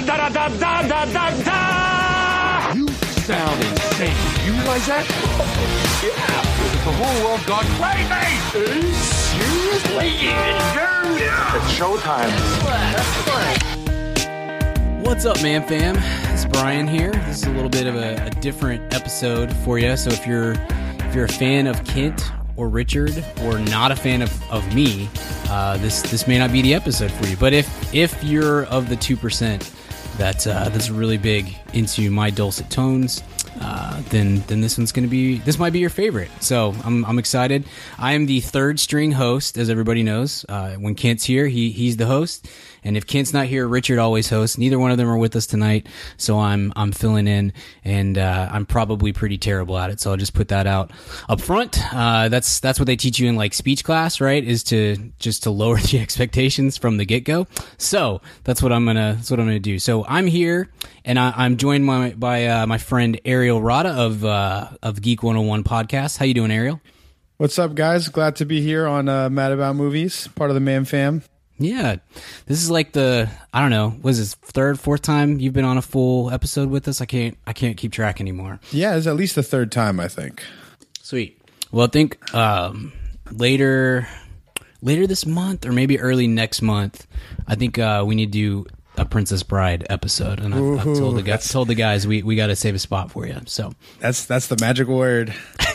da da da da da da da. You sound insane. You realize that? yeah. The whole world got crazy. Seriously? Yeah. It's showtime. What's up, man fam? It's Brian here. This is a little bit of a, a different episode for you. So if you're if you're a fan of Kent or Richard or not a fan of, of me, uh, this this may not be the episode for you. But if if you're of the two percent that uh, that's really big into my dulcet tones, uh, then then this one's gonna be this might be your favorite. So I'm I'm excited. I am the third string host, as everybody knows. Uh, when Kent's here, he he's the host. And if Kent's not here, Richard always hosts. Neither one of them are with us tonight, so I'm I'm filling in, and uh, I'm probably pretty terrible at it. So I'll just put that out up front. Uh, that's that's what they teach you in like speech class, right? Is to just to lower the expectations from the get go. So that's what I'm gonna that's what I'm gonna do. So I'm here, and I, am joined by by uh, my friend Ariel Rada of uh, of Geek 101 podcast. How you doing, Ariel? What's up, guys? Glad to be here on uh, Mad About Movies, part of the Man Fam. Yeah, this is like the I don't know, was this third, fourth time you've been on a full episode with us? I can't I can't keep track anymore. Yeah, it's at least the third time I think. Sweet. Well, I think um, later later this month or maybe early next month, I think uh, we need to do a Princess Bride episode, and I've, I've told the guys told the guys we, we got to save a spot for you. So that's that's the magic word.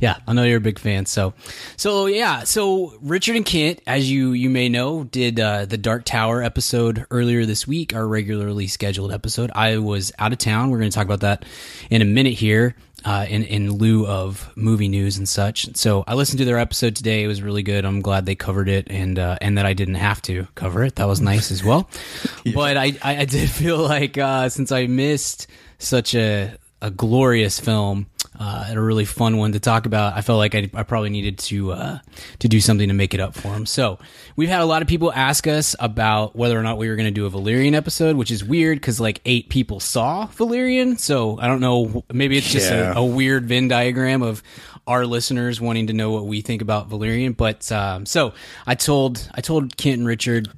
yeah, I know you're a big fan. So so yeah, so Richard and Kent, as you you may know, did uh, the Dark Tower episode earlier this week, our regularly scheduled episode. I was out of town. We're going to talk about that in a minute here uh, in in lieu of movie news and such. So I listened to their episode today. It was really good. I'm glad they covered it and uh, and that I didn't have to cover it. That was nice as well. yeah. But I, I, I did feel like uh, since I missed such a a glorious film uh, and a really fun one to talk about. I felt like I, I probably needed to uh, to do something to make it up for him. So we've had a lot of people ask us about whether or not we were going to do a Valerian episode, which is weird because like eight people saw Valerian. So I don't know. Maybe it's just yeah. a, a, weird Venn diagram of our listeners wanting to know what we think about Valerian. But um, so I told I told Kent and Richard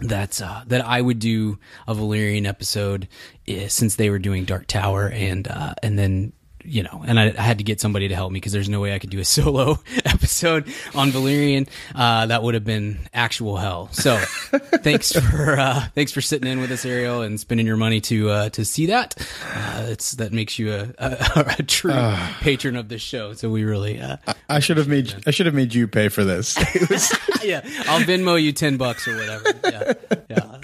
that uh, that I would do a Valerian episode uh, since they were doing Dark Tower and uh, and then you know, and I, I, had to get somebody to help me because there's no way I could do a solo episode on Valerian. Uh, that would have been actual hell. So, thanks for uh, thanks for sitting in with us, Ariel, and spending your money to uh, to see that. Uh, it's that makes you a, a, a true ah. patron of this show. So we really. Uh, I, I should have made I should have made you pay for this. yeah, I'll Venmo you ten bucks or whatever. Yeah, yeah.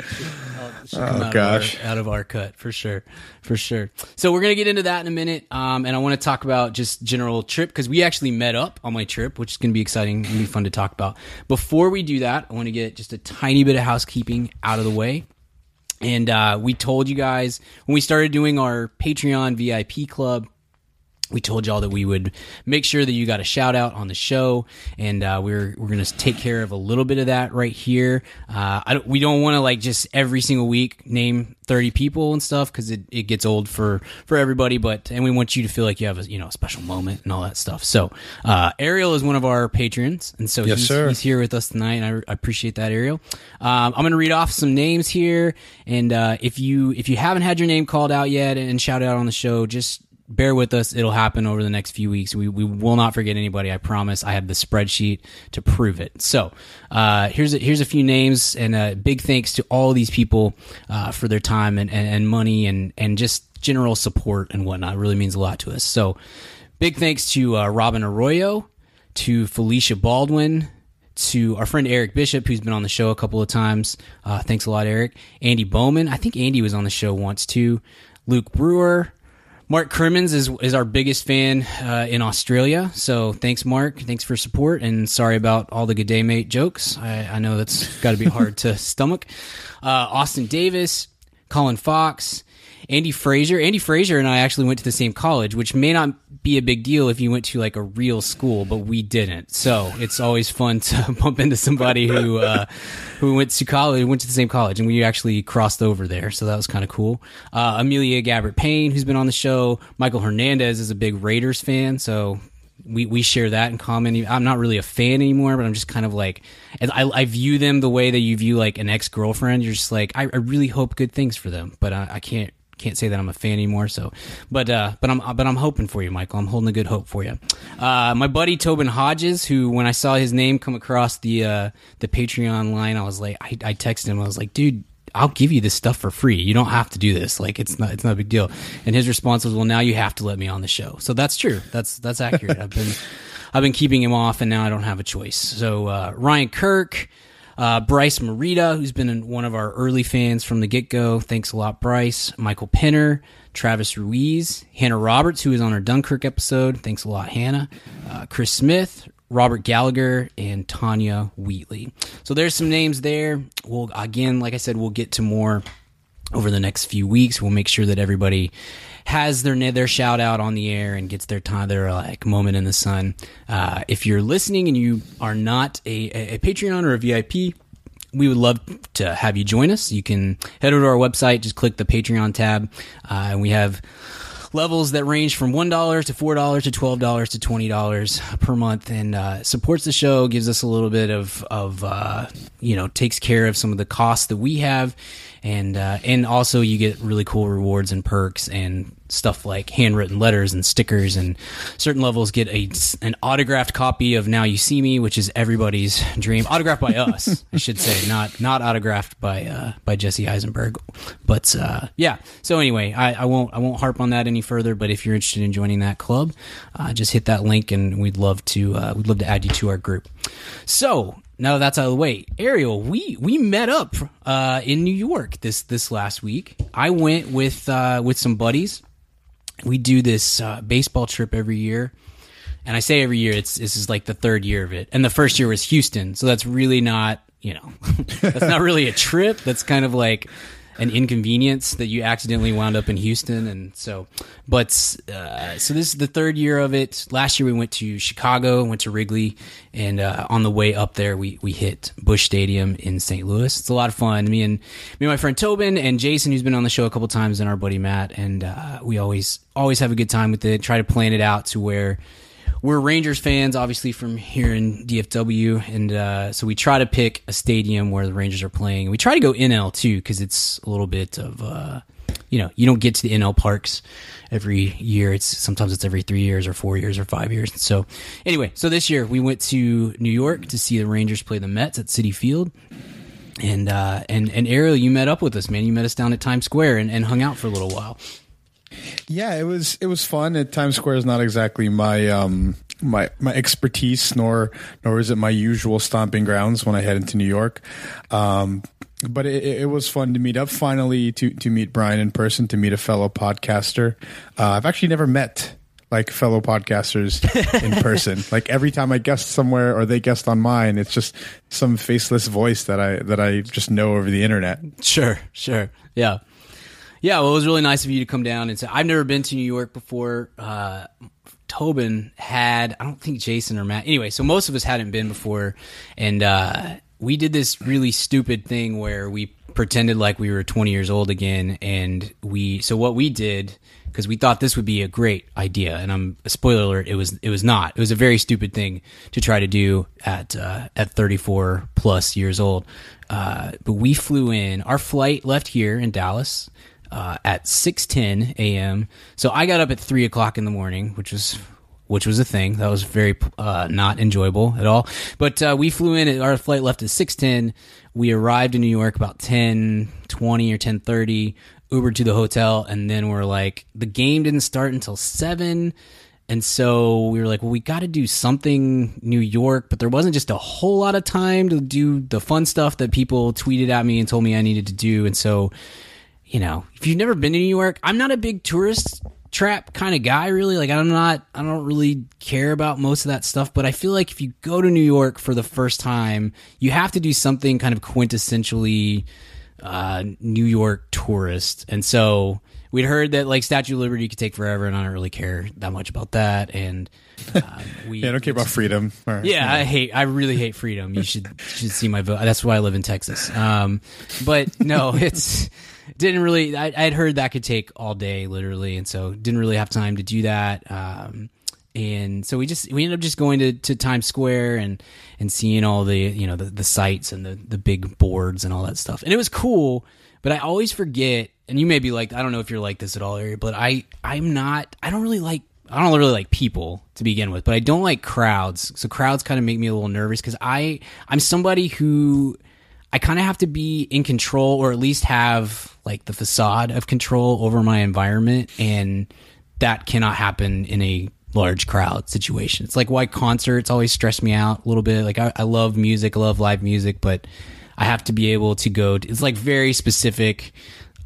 Oh gosh, out of, our, out of, our, cut for sure, for sure. So we're gonna get into that in a minute, um, and I want to talk about just general trip because we actually met up on my trip, which is gonna be exciting and be fun to talk about. Before we do that, I want to get just a tiny bit of housekeeping out of the way. And uh, we told you guys when we started doing our Patreon VIP club we told y'all that we would make sure that you got a shout out on the show, and uh, we're we're gonna take care of a little bit of that right here. Uh, don't, we don't want to like just every single week name thirty people and stuff because it, it gets old for for everybody. But and we want you to feel like you have a you know a special moment and all that stuff. So uh, Ariel is one of our patrons, and so yes, he's, sir. he's here with us tonight, and I, I appreciate that, Ariel. Um, I'm gonna read off some names here, and uh, if you if you haven't had your name called out yet and shouted out on the show, just bear with us. It'll happen over the next few weeks. We, we will not forget anybody. I promise. I have the spreadsheet to prove it. So, uh, here's a, here's a few names and a big thanks to all these people, uh, for their time and, and, and, money and, and just general support and whatnot. It really means a lot to us. So big thanks to, uh, Robin Arroyo, to Felicia Baldwin, to our friend Eric Bishop, who's been on the show a couple of times. Uh, thanks a lot, Eric. Andy Bowman. I think Andy was on the show once too. Luke Brewer, Mark Crimmins is is our biggest fan uh, in Australia. So thanks, Mark. Thanks for support, and sorry about all the good day mate jokes. I, I know that's got to be hard to stomach. Uh, Austin Davis, Colin Fox, Andy Fraser. Andy Fraser and I actually went to the same college, which may not be a big deal if you went to like a real school, but we didn't. So it's always fun to bump into somebody who uh, who went to college, went to the same college, and we actually crossed over there. So that was kind of cool. Uh, Amelia Gabbert Payne, who's been on the show. Michael Hernandez is a big Raiders fan, so we we share that in common. I'm not really a fan anymore, but I'm just kind of like I, I view them the way that you view like an ex girlfriend. You're just like I, I really hope good things for them, but I, I can't can't say that I'm a fan anymore. So, but uh, but I'm but I'm hoping for you, Michael. I'm holding a good hope for you. Uh, my buddy Tobin Hodges, who when I saw his name come across the uh, the Patreon line, I was like, I, I texted him. I was like, dude. I'll give you this stuff for free. You don't have to do this. Like it's not it's not a big deal. And his response was, "Well, now you have to let me on the show." So that's true. That's that's accurate. I've been I've been keeping him off, and now I don't have a choice. So uh, Ryan Kirk, uh, Bryce Marita, who's been one of our early fans from the get go. Thanks a lot, Bryce. Michael Pinner, Travis Ruiz, Hannah Roberts, who was on our Dunkirk episode. Thanks a lot, Hannah. Uh, Chris Smith, Robert Gallagher, and Tanya Wheatley. So there's some names there. We'll again, like I said, we'll get to more over the next few weeks. We'll make sure that everybody has their their shout out on the air and gets their time their like moment in the sun. Uh, if you're listening and you are not a, a, Patreon or a VIP, we would love to have you join us. You can head over to our website, just click the Patreon tab, uh, and we have levels that range from one dollar to four dollars to twelve dollars to twenty dollars per month, and uh, supports the show, gives us a little bit of of uh, you know takes care of some of the costs that we have, and uh, and also you get really cool rewards and perks and stuff like handwritten letters and stickers and certain levels get a an autographed copy of Now You See Me, which is everybody's dream, autographed by us, I should say, not not autographed by uh, by Jesse Eisenberg, but uh, yeah. So anyway, I, I won't I won't harp on that any further. But if you're interested in joining that club, uh, just hit that link and we'd love to uh, we'd love to add you to our group. So now that that's out of the way, Ariel, we we met up uh, in New York this this last week. I went with uh, with some buddies. We do this uh, baseball trip every year, and I say every year. It's this is like the third year of it, and the first year was Houston, so that's really not you know that's not really a trip. That's kind of like an inconvenience that you accidentally wound up in Houston, and so, but uh, so this is the third year of it. Last year we went to Chicago, went to Wrigley, and uh, on the way up there we we hit Busch Stadium in St. Louis. It's a lot of fun. Me and me and my friend Tobin and Jason, who's been on the show a couple times, and our buddy Matt, and uh, we always always have a good time with it. Try to plan it out to where we're Rangers fans, obviously from here in DFW, and uh, so we try to pick a stadium where the Rangers are playing. We try to go NL too because it's a little bit of, uh, you know, you don't get to the NL parks every year. It's sometimes it's every three years or four years or five years. So anyway, so this year we went to New York to see the Rangers play the Mets at Citi Field. And uh, and and Ariel, you met up with us, man. You met us down at Times Square and, and hung out for a little while. Yeah, it was it was fun. At Times Square is not exactly my um my my expertise, nor nor is it my usual stomping grounds when I head into New York. Um, but it, it was fun to meet up finally to to meet Brian in person, to meet a fellow podcaster. Uh, I've actually never met like fellow podcasters in person. like every time I guest somewhere or they guest on mine, it's just some faceless voice that I that I just know over the internet. Sure, sure, yeah. Yeah, well, it was really nice of you to come down and say I've never been to New York before. Uh, Tobin had, I don't think Jason or Matt. Anyway, so most of us hadn't been before, and uh, we did this really stupid thing where we pretended like we were 20 years old again, and we. So what we did because we thought this would be a great idea, and I'm a spoiler alert. It was. It was not. It was a very stupid thing to try to do at uh, at 34 plus years old. Uh, but we flew in. Our flight left here in Dallas uh, at 6:10 a.m. So I got up at three o'clock in the morning, which was which was a thing that was very uh, not enjoyable at all. But uh, we flew in. Our flight left at 6:10. We arrived in New York about 10:20 or 10:30. Ubered to the hotel, and then we're like, the game didn't start until seven. And so we were like, well, we got to do something New York, but there wasn't just a whole lot of time to do the fun stuff that people tweeted at me and told me I needed to do. And so you know, if you've never been to New York, I'm not a big tourist trap kind of guy really like i'm not i don't really care about most of that stuff but i feel like if you go to new york for the first time you have to do something kind of quintessentially uh, new york tourist and so we'd heard that like statue of liberty could take forever and i don't really care that much about that and um, we yeah, I don't care about freedom. Or, yeah, I hate. I really hate freedom. You should you should see my vote. That's why I live in Texas. Um, but no, it's didn't really. I, I'd heard that could take all day, literally, and so didn't really have time to do that. Um, and so we just we ended up just going to, to Times Square and and seeing all the you know the, the sites and the the big boards and all that stuff. And it was cool, but I always forget. And you may be like, I don't know if you're like this at all, Ari, but I I'm not. I don't really like. I don't really like people to begin with, but I don't like crowds. So crowds kind of make me a little nervous because I I'm somebody who I kind of have to be in control or at least have like the facade of control over my environment and that cannot happen in a large crowd situation. It's like why concerts always stress me out a little bit. Like I, I love music, I love live music, but I have to be able to go. To, it's like very specific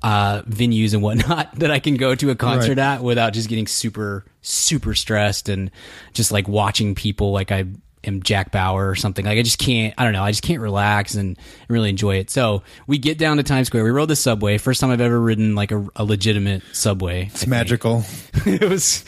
uh, venues and whatnot that I can go to a concert Right. at without just getting super super stressed and just like watching people like I am Jack Bauer or something. Like I just can't. I don't know. I just can't relax and really enjoy it. So we get down to Times Square. We rode the subway. First time I've ever ridden like a, a legitimate subway. It's magical. it was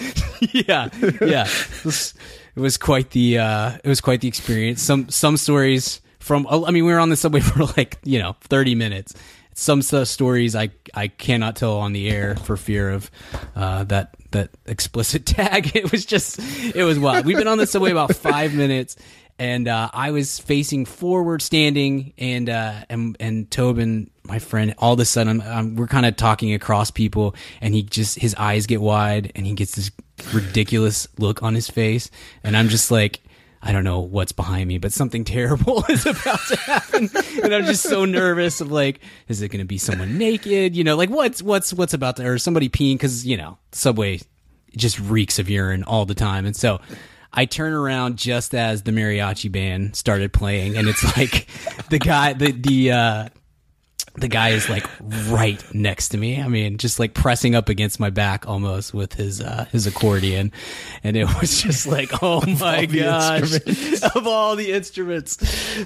yeah yeah it was, it was quite the uh it was quite the experience some some stories from i mean we were on the subway for like you know 30 minutes some s- stories i i cannot tell on the air for fear of uh that that explicit tag it was just it was wild we've been on the subway about five minutes and uh, I was facing forward, standing, and uh, and and Tobin, my friend, all of a sudden um, we're kind of talking across people, and he just his eyes get wide, and he gets this ridiculous look on his face, and I'm just like. I don't know what's behind me, but something terrible is about to happen, and I'm just so nervous. Of like, is it going to be someone naked? You know, like what's what's what's about to, or somebody peeing? Because you know, subway just reeks of urine all the time. And so I turn around just as the mariachi band started playing, and it's like the guy, the the uh, the guy is like right next to me. I mean, just like pressing up against my back almost with his uh, his accordion, and it was just like, oh my gosh, of all the instruments.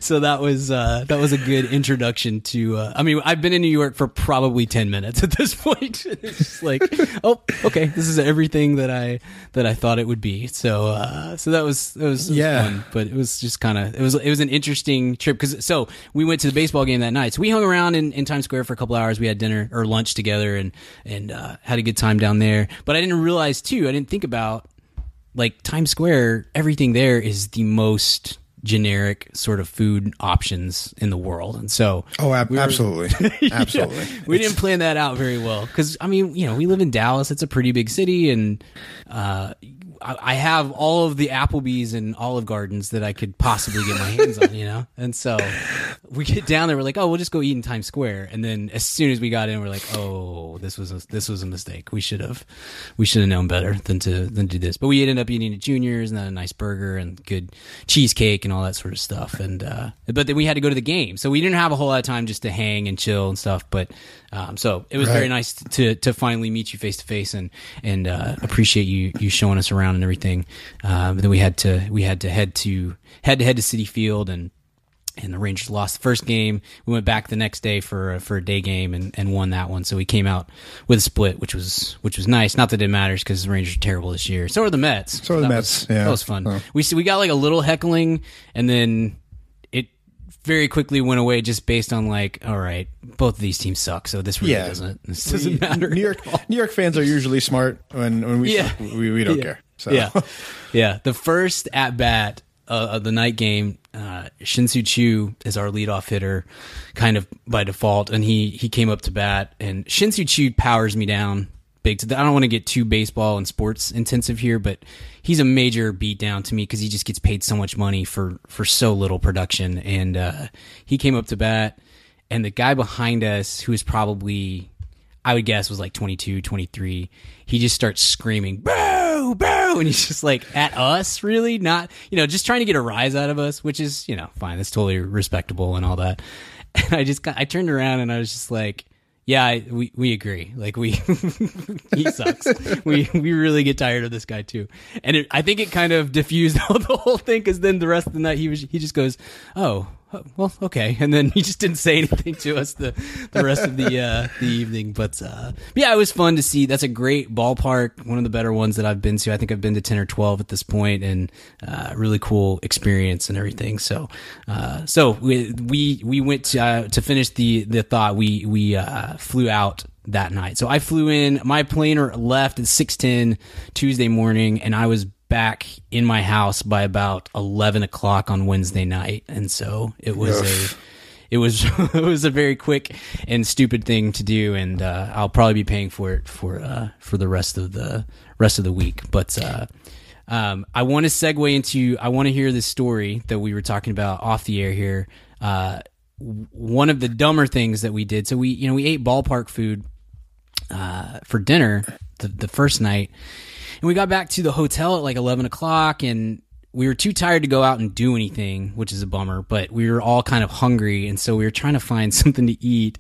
So that was uh, that was a good introduction to. Uh, I mean, I've been in New York for probably ten minutes at this point. it's just like, oh, okay, this is everything that I that I thought it would be. So uh, so that was that was, it was Yeah. fun, but it was just kind of it was it was an interesting trip because so we went to the baseball game that night. So we hung around in, in Times Square for a couple hours. We had dinner or lunch together and and uh, had a good time down there. But I didn't realize too. I didn't think about like Times Square, everything there is the most generic sort of food options in the world. And so Oh, ab- absolutely, absolutely. yeah, we didn't plan that out very well because I mean, you know, we live in Dallas. It's a pretty big city, and uh, I, have all of the Applebee's and Olive Gardens that I could possibly get my hands on. You know, and so we get down there. We're like, oh, we'll just go eat in Times Square. And then as soon as we got in, we're like, oh, this was a, this was a mistake. We should have we should have known better than to than do this. But we ended up eating at Junior's and then a nice burger and good cheesecake and all that sort of stuff. And uh, but then we had to go to the game, so we didn't have a whole lot of time just to hang and chill and stuff. But um, so it was very nice to to finally meet you face to face and and uh, appreciate you you showing us around and everything. Uh, but then we had to we had to head to head to head to Citi Field and and the Rangers lost the first game. We went back the next day for a, for a day game and, and won that one. So we came out with a split, which was which was nice. Not that it matters because the Rangers are terrible this year. So are the Mets. So are the That Mets, was- yeah. that was fun. Oh. We we got like a little heckling, and then very quickly went away just based on like, all right, both of these teams suck, so this really Yeah. doesn't this doesn't matter. New York, New York fans are usually smart when when we Yeah. we, we don't yeah. care. So Yeah, yeah. The first at bat uh, of the night game, uh, Shin-Soo Choo is our leadoff hitter, kind of by default, and he he came up to bat, and Shin-Soo Choo powers me down big. I don't want to get too baseball and sports intensive here, but he's a major beatdown to me because he just gets paid so much money for for so little production, and uh, he came up to bat, and the guy behind us, who is probably I would guess was like 22, 23. He just starts screaming, boo, boo. And he's just like at us, really? Not, you know, just trying to get a rise out of us, which is, you know, fine. That's totally respectable and all that. And I just got, I turned around and I was just like, yeah, I, we, we agree. Like we, he sucks. we, we really get tired of this guy too. And it, I think it kind of diffused the whole thing because then the rest of the night he was, he just goes, oh, oh, well, okay. And then he just didn't say anything to us the, the rest of the, uh, the evening. But, uh, yeah, it was fun to see. That's a great ballpark. One of the better ones that I've been to. I think I've been to 10 or 12 at this point and, uh, really cool experience and everything. So, uh, so we, we, we went to, uh, to finish the, the thought. We, we, uh, flew out that night. So I flew in, my plane left at 610 Tuesday morning and I was back in my house by about eleven o'clock on Wednesday night, and so it was a it was it was a very quick and stupid thing to do, and uh, I'll probably be paying for it for uh, for the rest of the rest of the week. But uh, um, I want to segue into I want to hear this story that we were talking about off the air here. Uh, one of the dumber things that we did. So we you know we ate ballpark food uh, for dinner the, the first night, and we got back to the hotel at like eleven o'clock, and we were too tired to go out and do anything, which is a bummer. But we were all kind of hungry, and so we were trying to find something to eat.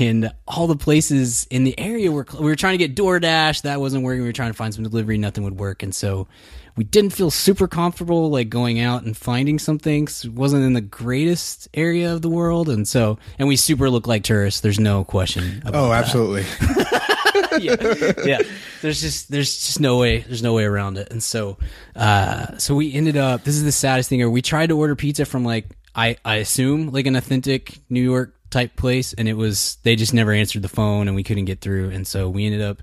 And all the places in the area were we were trying to get DoorDash, that wasn't working. We were trying to find some delivery, nothing would work, and so we didn't feel super comfortable like going out and finding something. 'cause it wasn't in the greatest area of the world, and so and we super look like tourists. There's no question. About Oh, absolutely. yeah, yeah. There's just there's just no way there's no way around it. And so uh so we ended up this is the saddest thing. Or we tried to order pizza from like I I assume like an authentic New York type place, and it was they just never answered the phone, and we couldn't get through. And so we ended up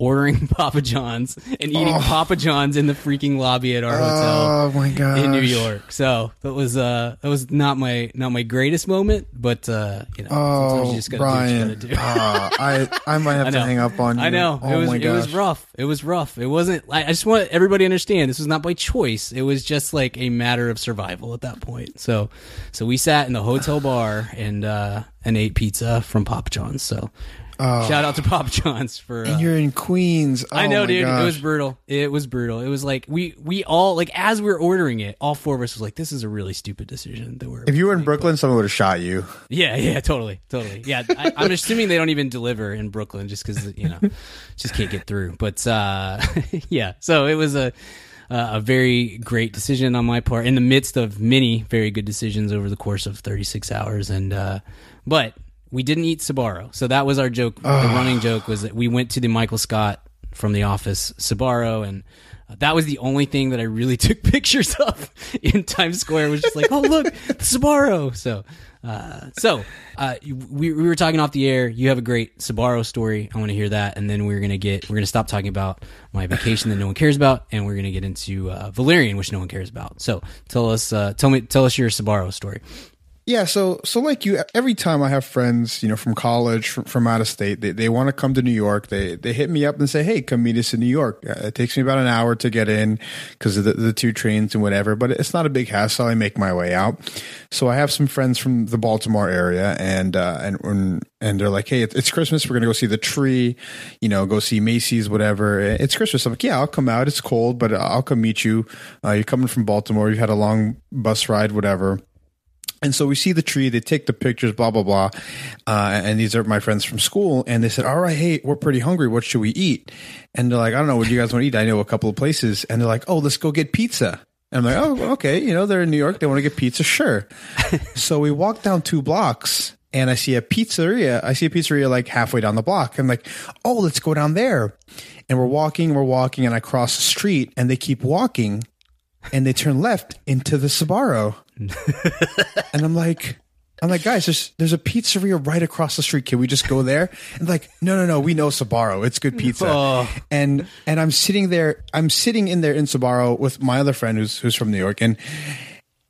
ordering Papa John's and eating Papa John's in the freaking lobby at our hotel Oh my god. in New York. So that was uh that was not my not my greatest moment, but uh you know sometimes Oh, you just gotta Brian. do what you gotta do. Oh, I I might have I to hang up on you. I know Oh it was it was rough. It was rough. It wasn't. I I just want everybody to understand this was not by choice. It was just like a matter of survival at that point. So, so we sat in the hotel bar and uh and ate pizza from Papa John's. So, shout out to Pop John's for. Uh, Oh. And you're in Queens. I Oh know, my dude. It was brutal. It was brutal. It was like we we all like as we were ordering it, all four of us was like, "This is a really stupid decision." That we're If you were in Brooklyn, someone would have shot you. yeah, yeah, totally, totally. Yeah, I, I'm assuming they don't even deliver in Brooklyn just because you know, just can't get through. But uh, yeah, so it was a uh, a very great decision on my part in the midst of many very good decisions over the course of 36 hours. And uh, but we didn't eat Sbarro, so that was our joke. The running joke was that we went to the Michael Scott from The Office Sbarro and. uh, That was the only thing that I really took pictures of in Times Square. Was just like, oh look, Sbarro. So, uh, so uh, we, we were talking off the air. You have a great Sbarro story. I want to hear that, and then we're gonna get we're gonna stop talking about my vacation that no one cares about, and we're gonna get into uh, Valerian, which no one cares about. So tell us, uh, tell me, tell us your Sabaro story. Yeah, so so like you, every time I have friends, you know, from college, from, from out of state, they, they want to come to New York. They they hit me up and say, "Hey, come meet us in New York." Uh, It takes me about an hour to get in because of the, the two trains and whatever, but it's not a big hassle. I make my way out. So I have some friends from the Baltimore area, and uh, and and they're like, "Hey, it's, it's Christmas. We're gonna go see the tree, you know, go see Macy's, whatever. It's Christmas." I'm like, "Yeah, I'll come out. It's cold, but I'll come meet you. Uh, you're coming from Baltimore. You've had a long bus ride, whatever." And so we see the tree, they take the pictures, blah, blah, blah. Uh, and these are my friends from school. And they said, All right, hey, we're pretty hungry. What should we eat? And they're like, I don't know. What do you guys want to eat? I know a couple of places. And they're like, Oh, let's go get pizza. And I'm like, Oh, okay. You know, they're in New York. They want to get pizza. Sure. so we walk down two blocks and I see a pizzeria. I see a pizzeria like halfway down the block. I'm like, Oh, let's go down there. And we're walking, we're walking, and I cross the street and they keep walking and they turn left into the Sbarro. and I'm like, I'm like, guys, there's there's a pizzeria right across the street. Can we just go there? And like, no, no, no, we know Sbarro. It's good pizza. Oh. And and I'm sitting there, I'm sitting in there in Sbarro with my other friend who's who's from New York, and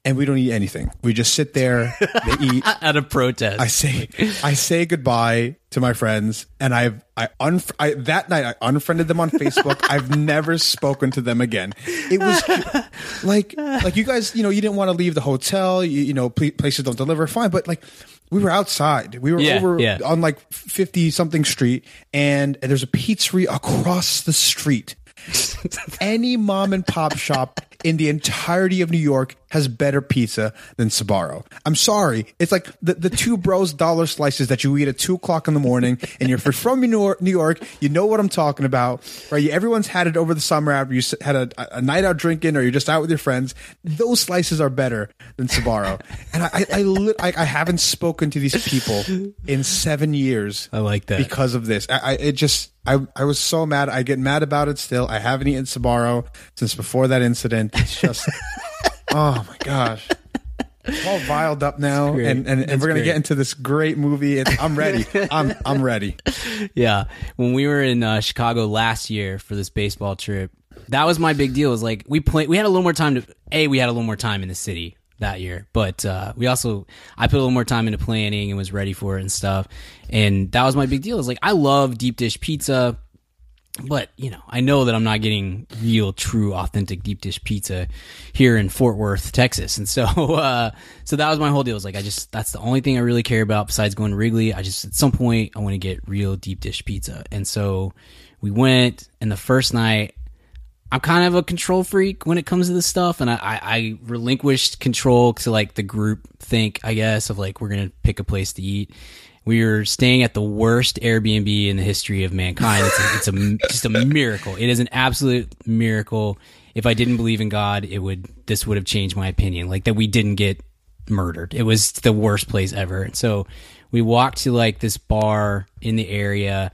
and we don't eat anything. We just sit there, they eat. Out of protest, I say I say goodbye to my friends, and I've I, unf- I that night I unfriended them on Facebook. I've never spoken to them again. It was like like you guys, you know, you didn't want to leave the hotel. You, you know, pl- places don't deliver, fine, but like we were outside. We were Yeah, over yeah. on like fifty something street, and, and there's a pizzeria across the street. Any mom and pop shop in the entirety of New York has better pizza than Sbarro. I'm sorry. It's like the, the two bros dollar slices that you eat at two o'clock in the morning. And you're from New York, you know what I'm talking about, right? Everyone's had it over the summer after you had a, a night out drinking or you're just out with your friends. Those slices are better than Sbarro. And I, I, I, I, haven't spoken to these people in seven years I like that. because of this. I, I it just I I was so mad. I get mad about it still. I haven't eaten Sbarro since before that incident. It's just oh my gosh. I'm all viled up now, and, and, and That's we're gonna great. get into this great movie. It's, I'm ready. I'm I'm ready. yeah. When we were in uh, Chicago last year for this baseball trip, that was my big deal. Was like we play. We had a little more time to. A, we had a little more time in the city that year, but uh, we also I put a little more time into planning and was ready for it and stuff. And that was my big deal. Is like I love deep dish pizza but you know, I know that I'm not getting real, true, authentic deep dish pizza here in Fort Worth, Texas, and so, uh, so that was my whole deal. It Was like, I just that's the only thing I really care about besides going to Wrigley. I just at some point I want to get real deep dish pizza, and so we went. And the first night, I'm kind of a control freak when it comes to this stuff, and I, I, I relinquished control to like the group think, I guess, of like we're gonna pick a place to eat we were staying at the worst Airbnb in the history of mankind. It's, a, it's a, just a miracle. It is an absolute miracle. If I didn't believe in God, it would this would have changed my opinion. Like that we didn't get murdered. It was the worst place ever. And so we walked to like this bar in the area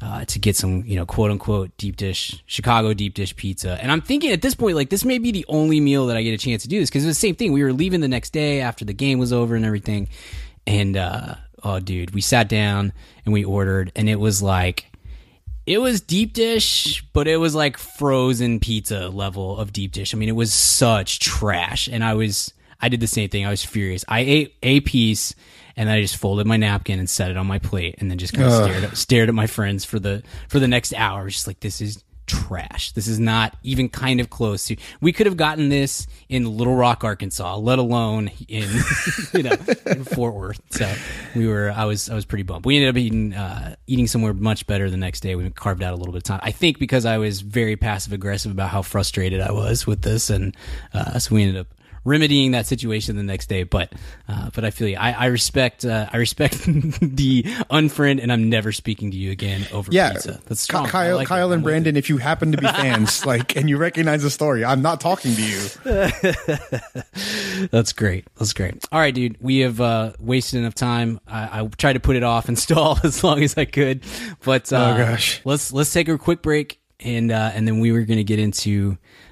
uh, to get some, you know, quote unquote deep dish Chicago deep dish pizza. And I'm thinking at this point, like this may be the only meal that I get a chance to do this because it's the same thing. We were leaving the next day after the game was over and everything, and uh, oh dude, we sat down and we ordered and it was like it was deep dish, but it was like frozen pizza level of deep dish. I mean, it was such trash and I was I did the same thing. I was furious. I ate a piece and I just folded my napkin and set it on my plate and then just kind of stared at, stared at my friends for the for the next hour just like this is trash. This is not even kind of close to. We could have gotten this in Little Rock, Arkansas, let alone in you know in Fort Worth. So we were. I was. I was pretty bummed. We ended up eating uh, eating somewhere much better the next day. We carved out a little bit of time. I think because I was very passive aggressive about how frustrated I was with this, and uh, so we ended up remedying that situation the next day. But uh, but I feel you. I, I respect uh, I respect the unfriend, and I'm never speaking to you again over Yeah, pizza. That's strong. Kyle, like Kyle and Brandon. If you happen to be fans, like, and you recognize the story, I'm not talking to you. That's great. That's great. All right, dude. We have uh, wasted enough time. I, I tried to put it off and stall as long as I could, but uh, Oh, gosh. let's let's take a quick break, and uh, and then we were going to get into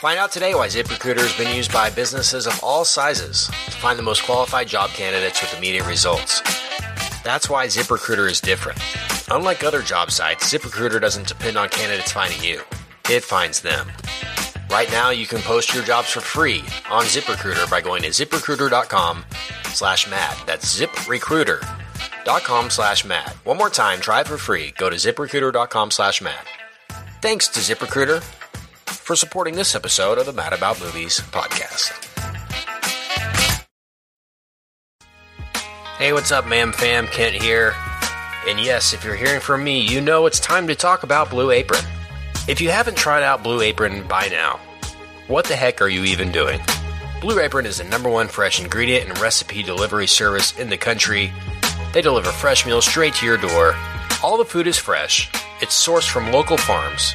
Find out today why ZipRecruiter has been used by businesses of all sizes to find the most qualified job candidates with immediate results. That's why ZipRecruiter is different. Unlike other job sites, ZipRecruiter doesn't depend on candidates finding you. It finds them. Right now, you can post your jobs for free on ZipRecruiter by going to ziprecruiter.com slash mad. That's ziprecruiter.com slash mad. One more time, try it for free. Go to ziprecruiter.com slash mad. Thanks to ZipRecruiter for supporting this episode of the Mad About Movies podcast. Hey, what's up, man fam? Kent here. And yes, if you're hearing from me, you know it's time to talk about Blue Apron. If you haven't tried out Blue Apron by now, what the heck are you even doing? Blue Apron is the number one fresh ingredient and recipe delivery service in the country. They deliver fresh meals straight to your door. All the food is fresh, it's sourced from local farms,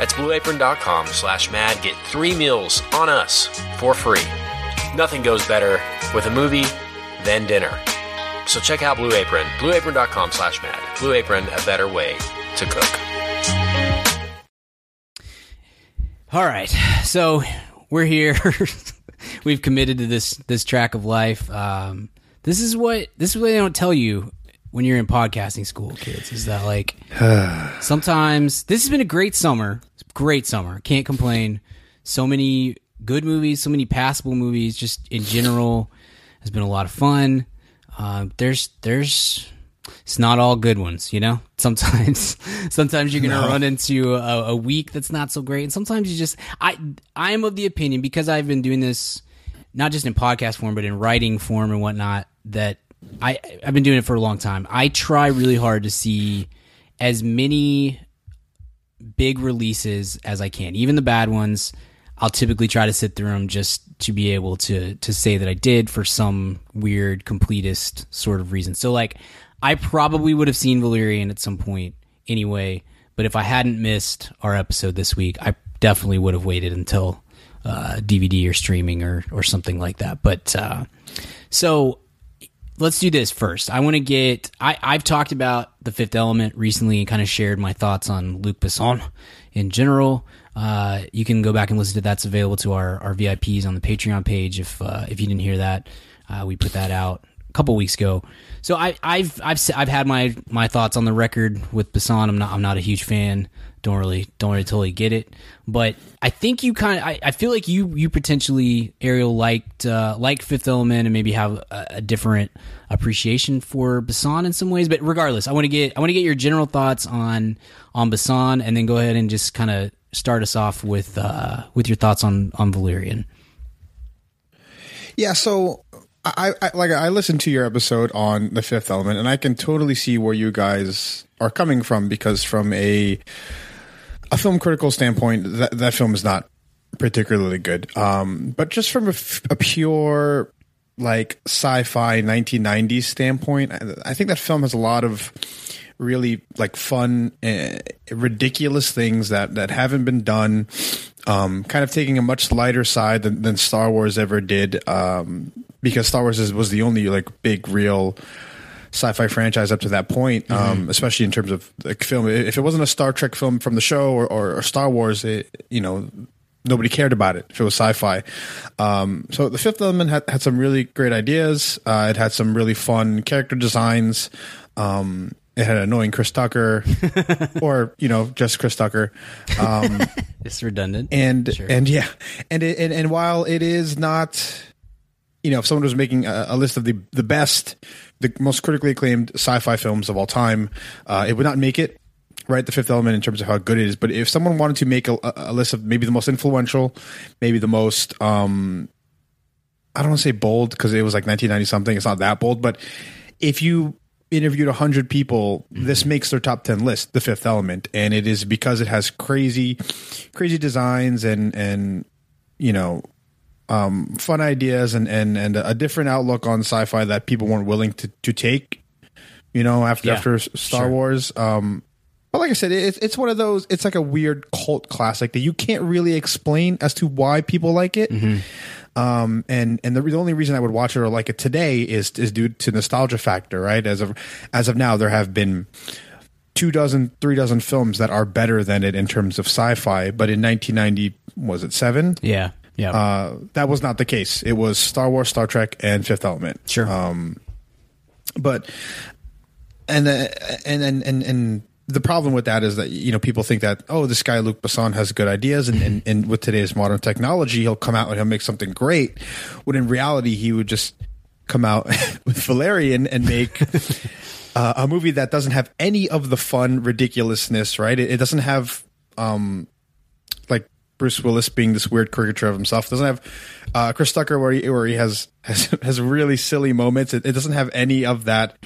That's blueapron.com slash mad. Get three meals on us for free. Nothing goes better with a movie than dinner. So check out Blue Apron, blueapron.com slash mad. Blue Apron, a better way to cook. All right, so we're here. We've committed to this this track of life. Um, this is what this is what they don't tell you when you're in podcasting school, kids. Is that like sometimes this has been a great summer, great summer. Can't complain. So many good movies, so many passable movies. Just in general, has been a lot of fun. Uh, there's there's it's not all good ones, you know. Sometimes, sometimes you're gonna run into a, a week that's not so great, and sometimes you just. I I am of the opinion because I've been doing this, not just in podcast form, but in writing form and whatnot. That I I've been doing it for a long time. I try really hard to see as many big releases as I can, even the bad ones. I'll typically try to sit through them just to be able to to say that I did for some weird completist sort of reason. So like I probably would have seen Valerian at some point anyway, but if I hadn't missed our episode this week, I definitely would have waited until uh, DVD or streaming or or something like that. But uh, so let's do this first. I want to get. I, I've talked about the Fifth Element recently and kind of shared my thoughts on Luc Besson in general. Uh, you can go back and listen to that's available to our, our VIPs on the Patreon page. If uh, if you didn't hear that, uh, we put that out a couple weeks ago. So I, I've I've I've had my my thoughts on the record with Besson. I'm not I'm not a huge fan. Don't really don't really totally get it. But I think you kind of I, I feel like you you potentially Ariel liked uh, like Fifth Element and maybe have a, a different appreciation for Besson in some ways. But regardless, I want to get I want to get your general thoughts on on Besson and then go ahead and just kind of start us off with uh, with your thoughts on on Valerian. Yeah, so I, I like I listened to your episode on the Fifth Element, and I can totally see where you guys are coming from because from a a film critical standpoint, that that film is not particularly good. Um, but just from a pure like sci-fi 1990s standpoint, I, I think that film has a lot of really like fun, uh, ridiculous things that that haven't been done. Um, kind of taking a much lighter side than, than Star Wars ever did, um, because Star Wars is, was the only like big real sci-fi franchise up to that point, um, especially in terms of like film. If it wasn't a Star Trek film from the show or, or, or Star Wars, it, you know, nobody cared about it if it was sci-fi. Um, so the Fifth Element had, had some really great ideas. Uh, it had some really fun character designs. Um, it had annoying Chris Tucker, or you know, just Chris Tucker. Um, It's redundant, and Sure. and yeah, and it, and and while it is not, you know, if someone was making a, a list of the the best, the most critically acclaimed sci-fi films of all time, uh, it would not make it. Right, the Fifth Element in terms of how good it is. But if someone wanted to make a, a list of maybe the most influential, maybe the most, um, I don't want to say bold because it was like 1990 something. It's not that bold, but if you interviewed 100 people this makes their top 10 list the fifth element and it is because it has crazy crazy designs and and you know um fun ideas and and and a different outlook on sci-fi that people weren't willing to to take you know after Yeah, after star sure. wars um but like I said, it's it's one of those. It's like a weird cult classic that you can't really explain as to why people like it. Um, and and the, the only reason I would watch it or like it today is is due to nostalgia factor, right? As of as of now, there have been two dozen, three dozen films that are better than it in terms of sci-fi. But in 1990, was it seven? yeah, yeah, Uh, that was not the case. It was Star Wars, Star Trek, and Fifth Element. sure. Um, but and the, and and and and the problem with that is that you know people think that oh this guy Luc Besson has good ideas and, and and with today's modern technology he'll come out and he'll make something great when in reality he would just come out with Valerian and make uh, a movie that doesn't have any of the fun ridiculousness right it, it doesn't have um Bruce Willis being this weird caricature of himself it doesn't have uh, Chris Tucker where he where he has has, has really silly moments it, it doesn't have any of that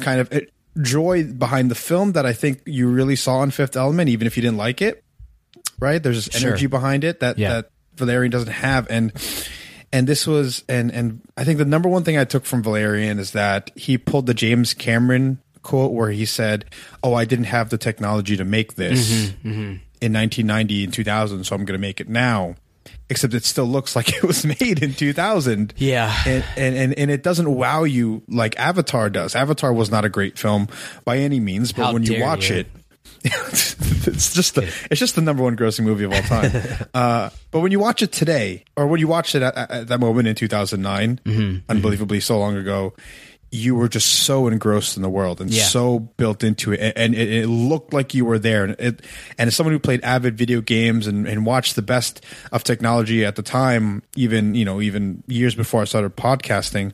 kind of it, joy behind the film that I think you really saw in Fifth Element, even if you didn't like it. Right? There's this Sure. energy behind it that Yeah. that Valerian doesn't have, and and this was and and I think the number one thing I took from Valerian is that he pulled the James Cameron quote where he said, "Oh, I didn't have the technology to make this Mm-hmm, in 1990 and 2000, so I'm going to make it now." Except it still looks like it was made in 2000 yeah. and, and and and it doesn't wow you like Avatar does. Avatar was not a great film by any means, but How when you watch you. it, it's just the it's just the number one grossing movie of all time. uh, but when you watch it today, or when you watched it at, at that moment in 2009, Mm-hmm, unbelievably so long ago. You were just so engrossed in the world and Yeah. so built into it, and, and it, it looked like you were there. And it, and as someone who played avid video games and, and watched the best of technology at the time, even you know, even years before I started podcasting,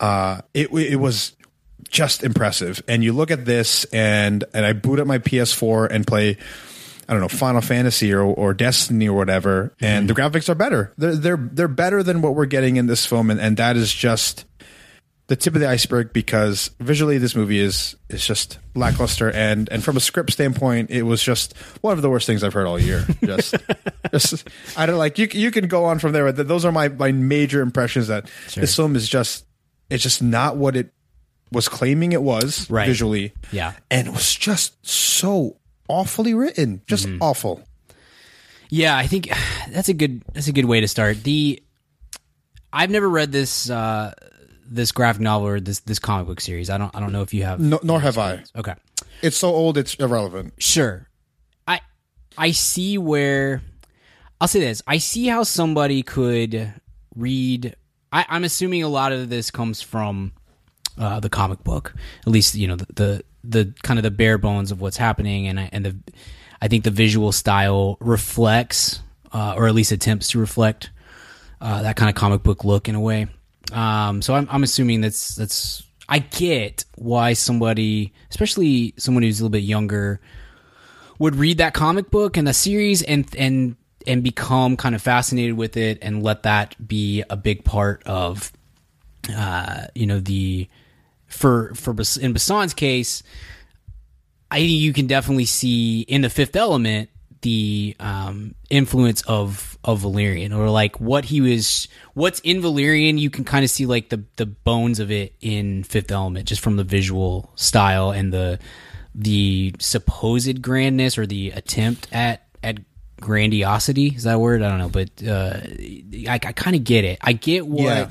uh, it it was just impressive. And you look at this, and and I boot up my PS4 and play. I don't know Final Fantasy or, or Destiny or whatever, and the graphics are better. They're they're they're better than what we're getting in this film, and, and that is just the tip of the iceberg because visually this movie is is just lackluster and and from a script standpoint it was just one of the worst things I've heard all year. Just, just I don't like you. You can go on from there, but those are my my major impressions that this film is just it's just not what it was claiming it was Right. visually. Yeah. and it was just so awfully written, just Mm-hmm. awful. Yeah, I think that's a good that's a good way to start. The I've never read this uh this graphic novel or this this comic book series. I don't I don't know if you have. No, nor have I. Okay. It's so old, it's irrelevant. Sure. I I see where I'll say this. I see how somebody could read I, I'm assuming a lot of this comes from uh, the comic book. At least, you know, the, the the kind of the bare bones of what's happening and I, and the I think the visual style reflects uh, or at least attempts to reflect uh, that kind of comic book look in a way. Um, so I'm, I'm assuming that's that's I get why somebody, especially someone who's a little bit younger, would read that comic book and the series and and and become kind of fascinated with it and let that be a big part of uh, you know the for for in Besson's case, I think you can definitely see in the Fifth Element the um, influence of of Valerian, or like what he was, what's in Valerian. You can kind of see like the the bones of it in Fifth Element, just from the visual style and the the supposed grandness or the attempt at at grandiosity. Is that a word? I don't know, but uh, I, I kind of get it. I get what. Yeah.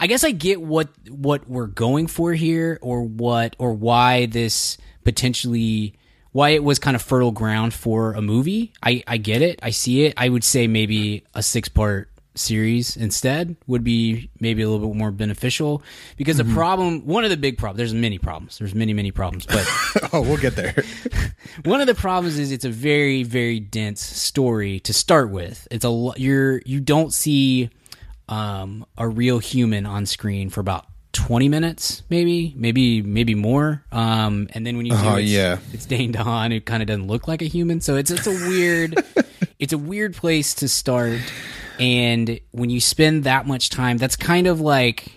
I guess I get what what we're going for here, or what, or why this potentially, why it was kind of fertile ground for a movie. I I get it. I see it. I would say maybe a six part series instead would be maybe a little bit more beneficial because the problem one of the big problems there's many problems there's many many problems but Oh, we'll get there. one of the problems is it's a very very dense story to start with it's a you're you don't see um, a real human on screen for about 20 minutes maybe maybe maybe more. Um, and then when you do Oh, it's, yeah. it's Dane DeHaan who kind of doesn't look like a human. So it's it's a weird it's a weird place to start. And when you spend that much time that's kind of like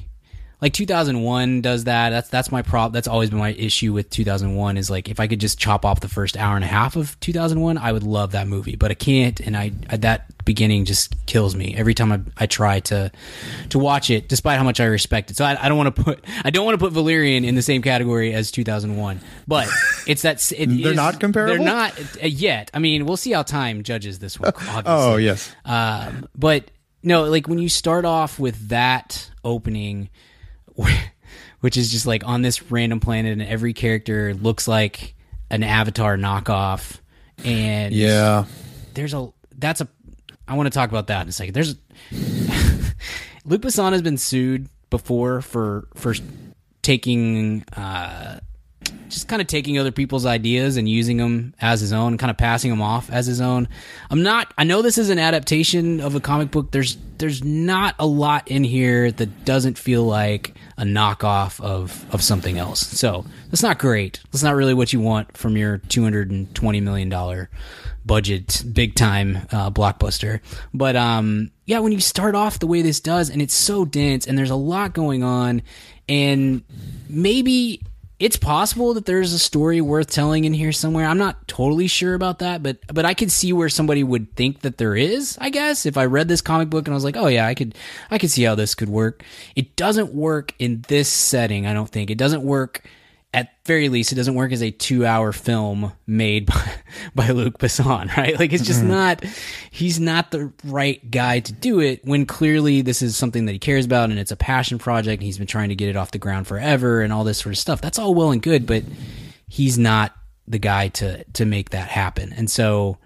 like 2001 does that. That's that's my problem that's always been my issue with 2001 is like if i could just chop off the first hour and a half of 2001 i would love that movie. But i can't and i, I that beginning just kills me every time I, I try to to watch it despite how much i respect it so i, I don't want to put i don't want to put valerian in the same category as 2001 but it's that it They're is- not comparable? they're not uh, yet i mean we'll see how time judges this one obviously. Oh, yes. Um, but no, like when you start off with that opening, which is just like on this random planet, and every character looks like an Avatar knockoff, and Yeah. there's a that's a I want to talk about that in a second. There's Luc Besson has been sued before for for taking uh just kind of taking other people's ideas and using them as his own, kind of passing them off as his own. I'm not. I know this is an adaptation of a comic book. There's there's not a lot in here that doesn't feel like a knockoff of of something else. So that's not great. That's not really what you want from your 220 million dollar budget, big time uh, blockbuster. But um, yeah, when you start off the way this does, and it's so dense, and there's a lot going on, and maybe it's possible that there's a story worth telling in here somewhere. I'm not totally sure about that, but but I could see where somebody would think that there is. I guess if I read this comic book and I was like, oh yeah, I could I could see how this could work. It doesn't work in this setting. I don't think it doesn't work. At very least, it doesn't work as a two-hour film made by, by Luc Besson, right? Like it's just mm-hmm. not. He's not the right guy to do it. When clearly this is something that he cares about and it's a passion project. And he's been trying to get it off the ground forever and all this sort of stuff. That's all well and good, but he's not the guy to to make that happen. And so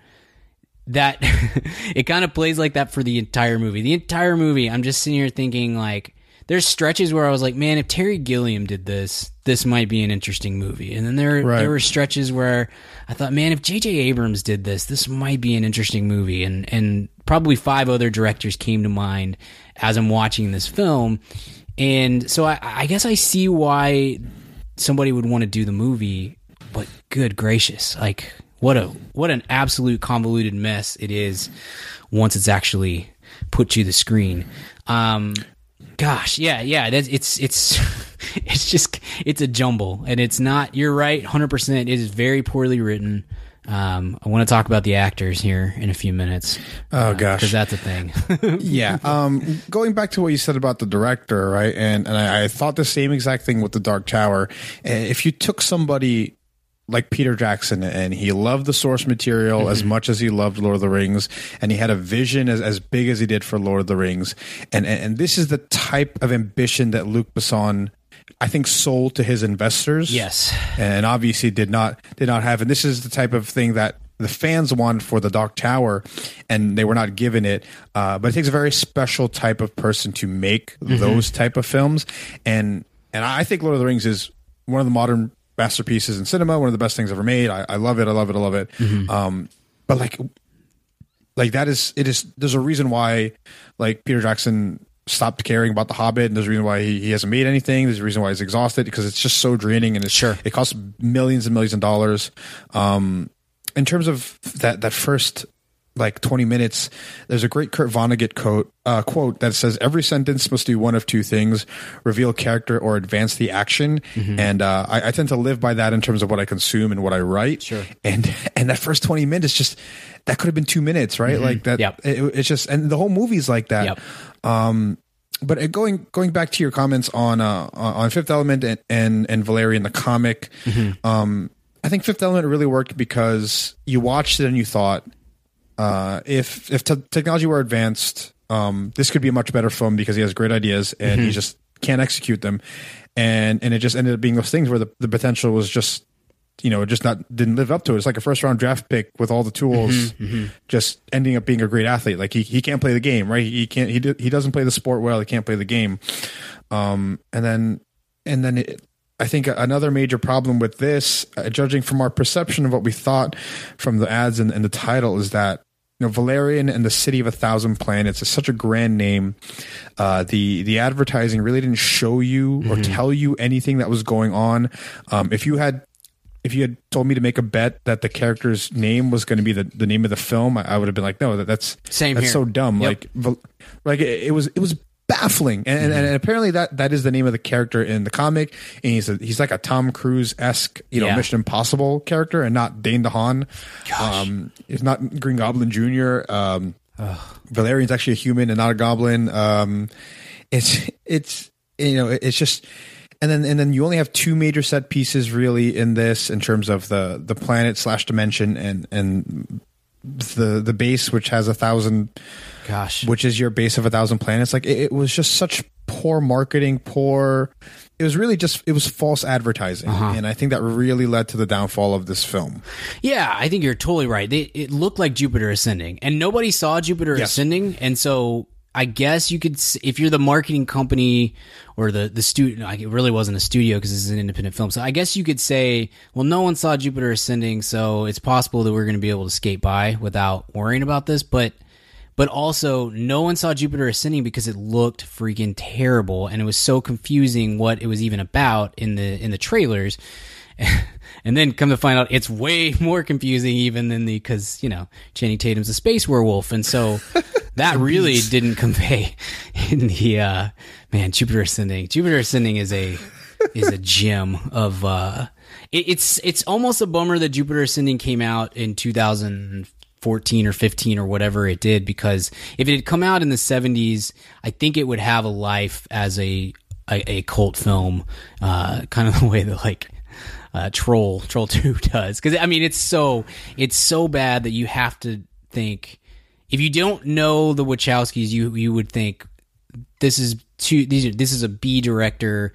that it kind of plays like that for the entire movie. The entire movie, I'm just sitting here thinking like there's stretches where I was like, man, if Terry Gilliam did this, this might be an interesting movie. And then there Right. there were stretches where I thought, man, if J.J. Abrams did this, this might be an interesting movie. And and probably five other directors came to mind as I'm watching this film. And so I, I guess I see why somebody would want to do the movie, but good gracious, like what a what an absolute convoluted mess it is once it's actually put to the screen. Um, gosh, yeah, yeah, that's, it's it's it's just it's a jumble, and it's not. You're right, hundred percent. It is very poorly written. Um, I want to talk about the actors here in a few minutes. Oh, gosh. because that's a thing. yeah. Um, going back to what you said about the director, right? And and I, I thought the same exact thing with the Dark Tower. Uh, If you took somebody like Peter Jackson and he loved the source material as much as he loved Lord of the Rings, and he had a vision as, as big as he did for Lord of the Rings, and, and and this is the type of ambition that Luc Besson. I think sold to his investors. Yes. and obviously did not did not have. And this is the type of thing that the fans wanted for the Dark Tower, and they were not given it. Uh, but it takes a very special type of person to make those type of films, and and I think Lord of the Rings is one of the modern masterpieces in cinema, one of the best things ever made. I, I love it. I love it. I love it. Um, but like, like that is it is. There's a reason why like Peter Jackson stopped caring about the Hobbit, and there's a reason why he, he hasn't made anything. There's a reason why he's exhausted because it's just so draining and it's Sure. it costs millions and millions of dollars. Um, in terms of that that first like 20 minutes, there's a great Kurt Vonnegut quote, uh, quote that says every sentence must do one of two things: reveal character or advance the action. And uh, I, I tend to live by that in terms of what I consume and what I write. Sure. And and that first 20 minutes just that could have been two minutes, right? Like that. Yep. It, it's just and the whole movie's like that. Yep. Um, but uh, going going back to your comments on uh, on Fifth Element and and, and Valerian the comic, um, I think Fifth Element really worked because you watched it and you thought, uh, if if te- technology were advanced, um, this could be a much better film because he has great ideas and he just can't execute them, and and it just ended up being those things where the, the potential was just you know, just not didn't live up to it. It's like a first round draft pick with all the tools, just ending up being a great athlete. Like he, he can't play the game, right? He can't he do, he doesn't play the sport well. He can't play the game. Um, and then and then it, I think another major problem with this, uh, judging from our perception of what we thought from the ads and, and the title, is that you know Valerian and the City of a Thousand Planets is such a grand name. Uh, the the advertising really didn't show you or tell you anything that was going on. Um, if you had if you had told me to make a bet that the character's name was going to be the, the name of the film, I, I would have been like, no, that, that's Same That's here. so dumb. Yep. Like, like it, it was it was baffling, and, and, and apparently that that is the name of the character in the comic, and he's a, he's like a Tom Cruise esque, you know, Yeah. Mission Impossible character, and not Dane DeHaan. Um, it's not Green Goblin Junior. Um, Valerian's actually a human and not a goblin. Um, it's it's you know it's just and then and then you only have two major set pieces really in this in terms of the the planet slash dimension and and the the base which has a thousand Gosh. which is your base of a thousand planets like it, it was just such poor marketing poor it was really just it was false advertising uh-huh. and i think that really led to the downfall of this film Yeah, I think you're totally right. They, it looked like Jupiter Ascending, and nobody saw Jupiter Yes. Ascending, and so I guess you could, if you're the marketing company or the the studio, like, it really wasn't a studio because this is an independent film. So I guess you could say, well, no one saw Jupiter Ascending, so it's possible that we're going to be able to skate by without worrying about this, but. But also, no one saw Jupiter Ascending because it looked freaking terrible, and it was so confusing what it was even about in the in the trailers. and then come to find out it's way more confusing even than the because you know Channing Tatum's a space werewolf, and so that really didn't convey in the uh, man Jupiter Ascending. Jupiter Ascending is a is a gem of uh, it, it's it's almost a bummer that Jupiter Ascending came out in 2014 or 15 or whatever it did because if it had come out in the 70s, I think it would have a life as a a, a cult film, uh, kind of the way that like uh, Troll Troll Two does. Because I mean, it's so it's so bad that you have to think. If you don't know the Wachowskis, you you would think this is two. These are, this is a B director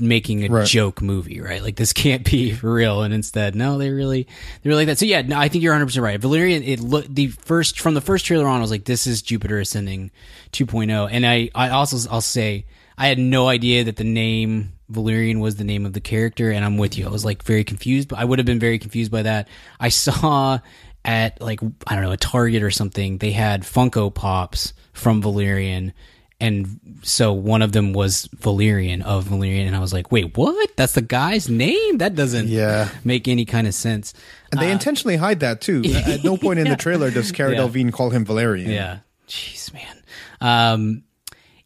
making a Right. joke movie, right? Like this can't be for real. And instead, no, they really they really like that. So yeah, no, I think you're 100 percent right. Valerian, it looked the first from the first trailer on, I was like, this is Jupiter Ascending 2.0. And I I also I'll say I had no idea that the name Valerian was the name of the character, and I'm with you. I was like very confused, but I would have been very confused by that. I saw at like I don't know a Target or something, they had Funko Pops from Valerian, and so one of them was Valerian of Valerian, and I was like, wait, what? That's the guy's name? That doesn't Yeah. make any kind of sense. And they intentionally hide that too. At no point in the trailer does Cara Yeah. Delevingne call him Valerian. Yeah. Jeez, man. Um,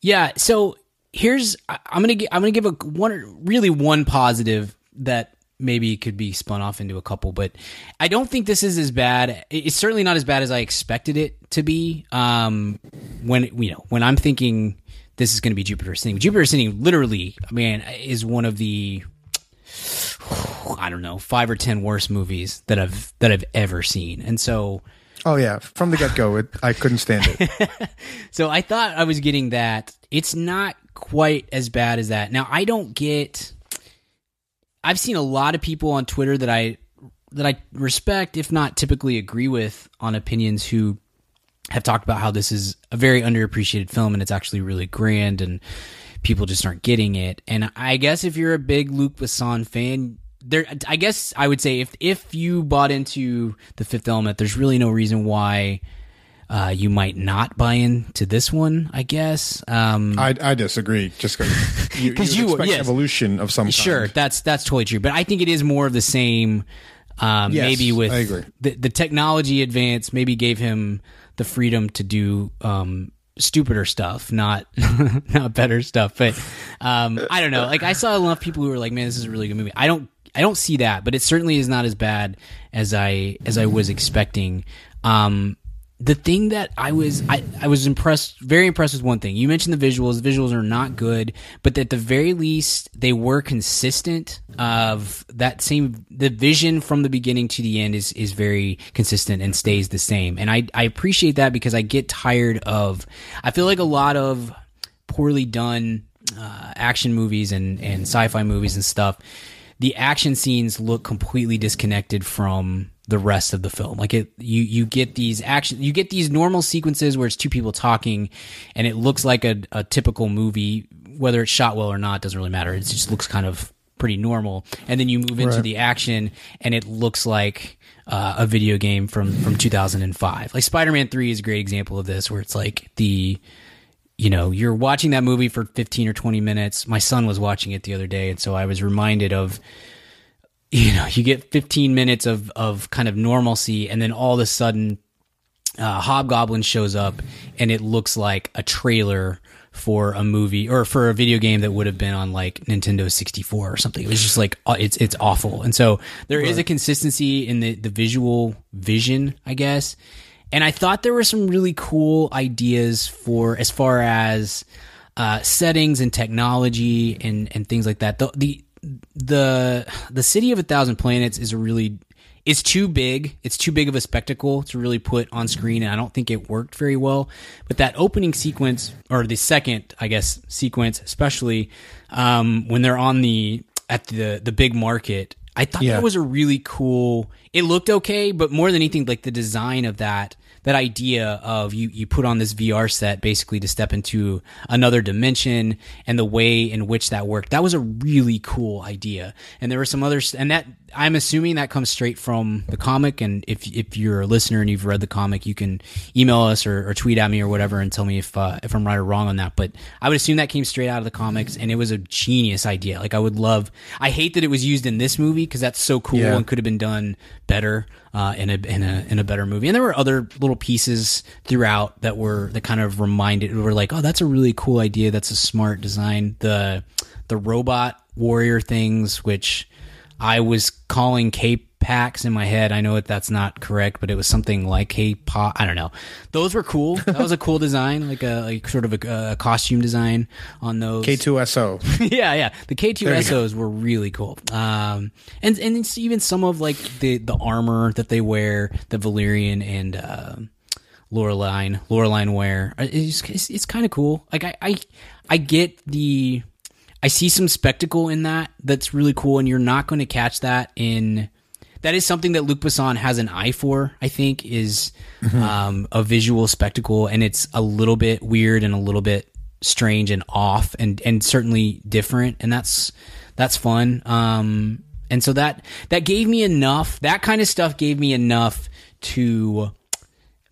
yeah. So here's I'm gonna I'm gonna give a one really one positive that maybe it could be spun off into a couple, but I don't think this is as bad. It's certainly not as bad as I expected it to be. Um, when you know when I'm thinking this is going to be Jupiter Ascending, Jupiter Ascending literally, I mean, is one of the I don't know five or ten worst movies that I've that I've ever seen, and so. Oh yeah, from the get go, I couldn't stand it. So I thought I was getting that. It's not quite as bad as that. Now I don't get. I've seen a lot of people on Twitter that I that I respect, if not typically agree with, on opinions who have talked about how this is a very underappreciated film and it's actually really grand and people just aren't getting it. And I guess if you're a big Luc Besson fan, there I guess I would say if if you bought into the Fifth Element, there's really no reason why uh, you might not buy into this one. I guess. Um, I, I disagree. Just because you, you you- expect yes. evolution of some kind. Sure, that's that's totally true. But I think it is more of the same. Um, Yes, maybe with I agree. The, the technology advance, maybe gave him the freedom to do um, stupider stuff, not not better stuff. But um, I don't know. Like I saw enough people who were like, "Man, this is a really good movie." I don't I don't see that, but it certainly is not as bad as I as I was expecting. Um, the thing that I was I, I was impressed very impressed with one thing. You mentioned the visuals. The visuals are not good, but at the very least they were consistent of that same the vision from the beginning to the end is is very consistent and stays the same. And I I appreciate that because I get tired of I feel like a lot of poorly done uh, action movies and and sci-fi movies and stuff the action scenes look completely disconnected from the rest of the film. Like it, you you get these action, you get these normal sequences where it's two people talking, and it looks like a, a typical movie. Whether it's shot well or not doesn't really matter. It just looks kind of pretty normal. And then you move into Right. the action, and it looks like uh, a video game from from 2005. Like Spider Man Three is a great example of this, where it's like the you know, you're watching that movie for 15 or 20 minutes. My son was watching it the other day, and so I was reminded of, you know, you get 15 minutes of, of kind of normalcy, and then all of a sudden, uh, Hobgoblin shows up, and it looks like a trailer for a movie or for a video game that would have been on like Nintendo 64 or something. It was just like it's it's awful. And so there is a consistency in the the visual vision, I guess. And I thought there were some really cool ideas for as far as uh, settings and technology and and things like that. The the the the city of a thousand planets is a really it's too big. It's too big of a spectacle to really put on screen, and I don't think it worked very well. But that opening sequence, or the second, I guess, sequence, especially um, when they're on the at the the big market, I thought Yeah. that was a really cool. It looked okay, but more than anything, like the design of that that idea of you you put on this VR set basically to step into another dimension and the way in which that worked. That was a really cool idea. And there were some others and that I'm assuming that comes straight from the comic and if if you're a listener and you've read the comic, you can email us or, or tweet at me or whatever and tell me if uh, if I'm right or wrong on that. But I would assume that came straight out of the comics and it was a genius idea. Like I would love I hate that it was used in this movie because that's so cool Yeah. and could have been done better uh, in a in a in a better movie. And there were other little pieces throughout that were that kind of reminded were like, oh, that's a really cool idea. That's a smart design. The the robot warrior things, which I was calling K packs in my head. I know that that's not correct, but it was something like K pop. I don't know. Those were cool. That was a cool design, like a like sort of a, a costume design on those. K2SO. yeah, yeah. The K2SOs were really cool. Um, and and it's even some of like the the armor that they wear, the Valerian and uh, Laureline, Laureline wear. Uh, It's it's, it's kind of cool. Like I, I I get the I see some spectacle in that that's really cool, and you're not going to catch that in. That is something that Luc Besson has an eye for. I think is um, a visual spectacle, and it's a little bit weird and a little bit strange and off, and and certainly different, and that's that's fun. Um, and so that that gave me enough. That kind of stuff gave me enough to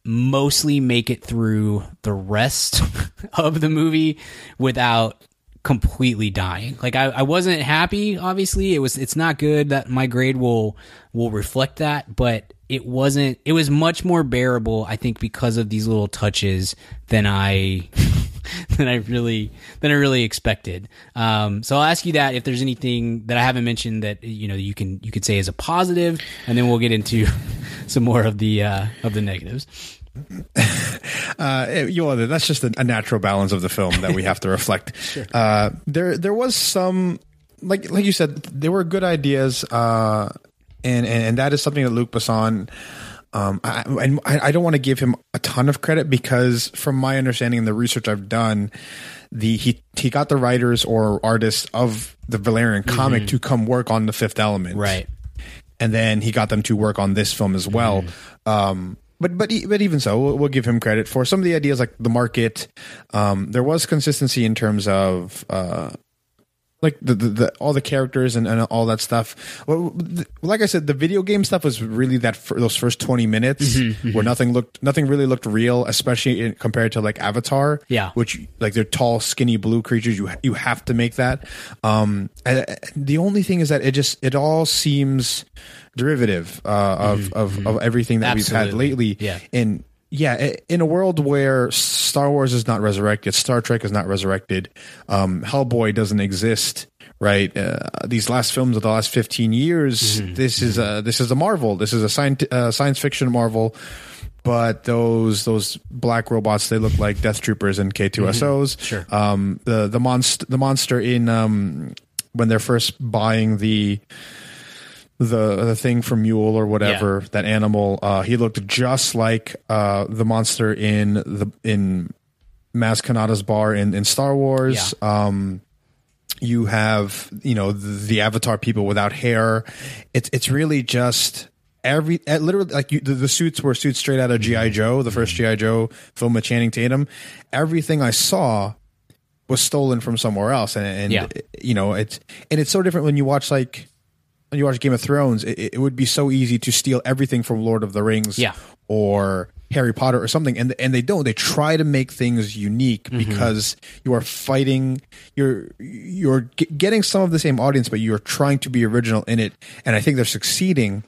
mostly make it through the rest of the movie without completely dying. Like I, I wasn't happy. Obviously, it was. It's not good that my grade will will reflect that, but it wasn't. It was much more bearable. I think because of these little touches than I than I really than I really expected. Um, so I'll ask you that if there's anything that I haven't mentioned that you know you can you could say is a positive, and then we'll get into some more of the uh, of the negatives. Uh, you know, that's just a, natural balance of the film that we have to reflect. sure. uh, there, there was some, like, like you said, there were good ideas, uh, and, and, and that is something that Luc Besson. Um, I, and I, I don't want to give him a ton of credit because, from my understanding and the research I've done, the he he got the writers or artists of the Valerian comic mm-hmm. to come work on the Fifth Element, right? And then he got them to work on this film as well. Mm-hmm. Um, but but but even so, we'll, we'll, give him credit for some of the ideas like the market. Um, there was consistency in terms of uh, like the, the, the, all the characters and, and all that stuff. Well, the, like I said, the video game stuff was really that for those first twenty minutes mm-hmm, mm-hmm. where nothing looked nothing really looked real, especially in, compared to like Avatar. Yeah, which like they're tall, skinny blue creatures. You you have to make that. Um, the only thing is that it just it all seems derivative uh, of, mm-hmm. of mm-hmm. of everything that Absolutely. we've had lately. Yeah. And yeah, in a world where Star Wars is not resurrected, Star Trek is not resurrected, um, Hellboy doesn't exist. Right, uh, these last films of the last fifteen years, mm-hmm. this is a this is a Marvel. This is a science uh, science fiction Marvel but those those black robots they look like death troopers and K2SOs. Mm-hmm. Sure. Um, the the monster the monster in um, when they're first buying the the the thing from Mule or whatever yeah. that animal. Uh, he looked just like uh, the monster in the in Maz Kanata's bar in in Star Wars. Yeah. Um, you have you know the, the, Avatar people without hair. It's it's really just every eh, literally like you, the, the, suits were suits straight out of GI Joe, the first GI Joe film with Channing Tatum. Everything I saw was stolen from somewhere else, and, and yeah. you know it's and it's so different when you watch like you watch Game of Thrones, it, it, would be so easy to steal everything from Lord of the Rings, yeah. or Harry Potter or something, and and they don't. They try to make things unique mm-hmm. because you are fighting. You're you're getting some of the same audience, but you're trying to be original in it, and I think they're succeeding.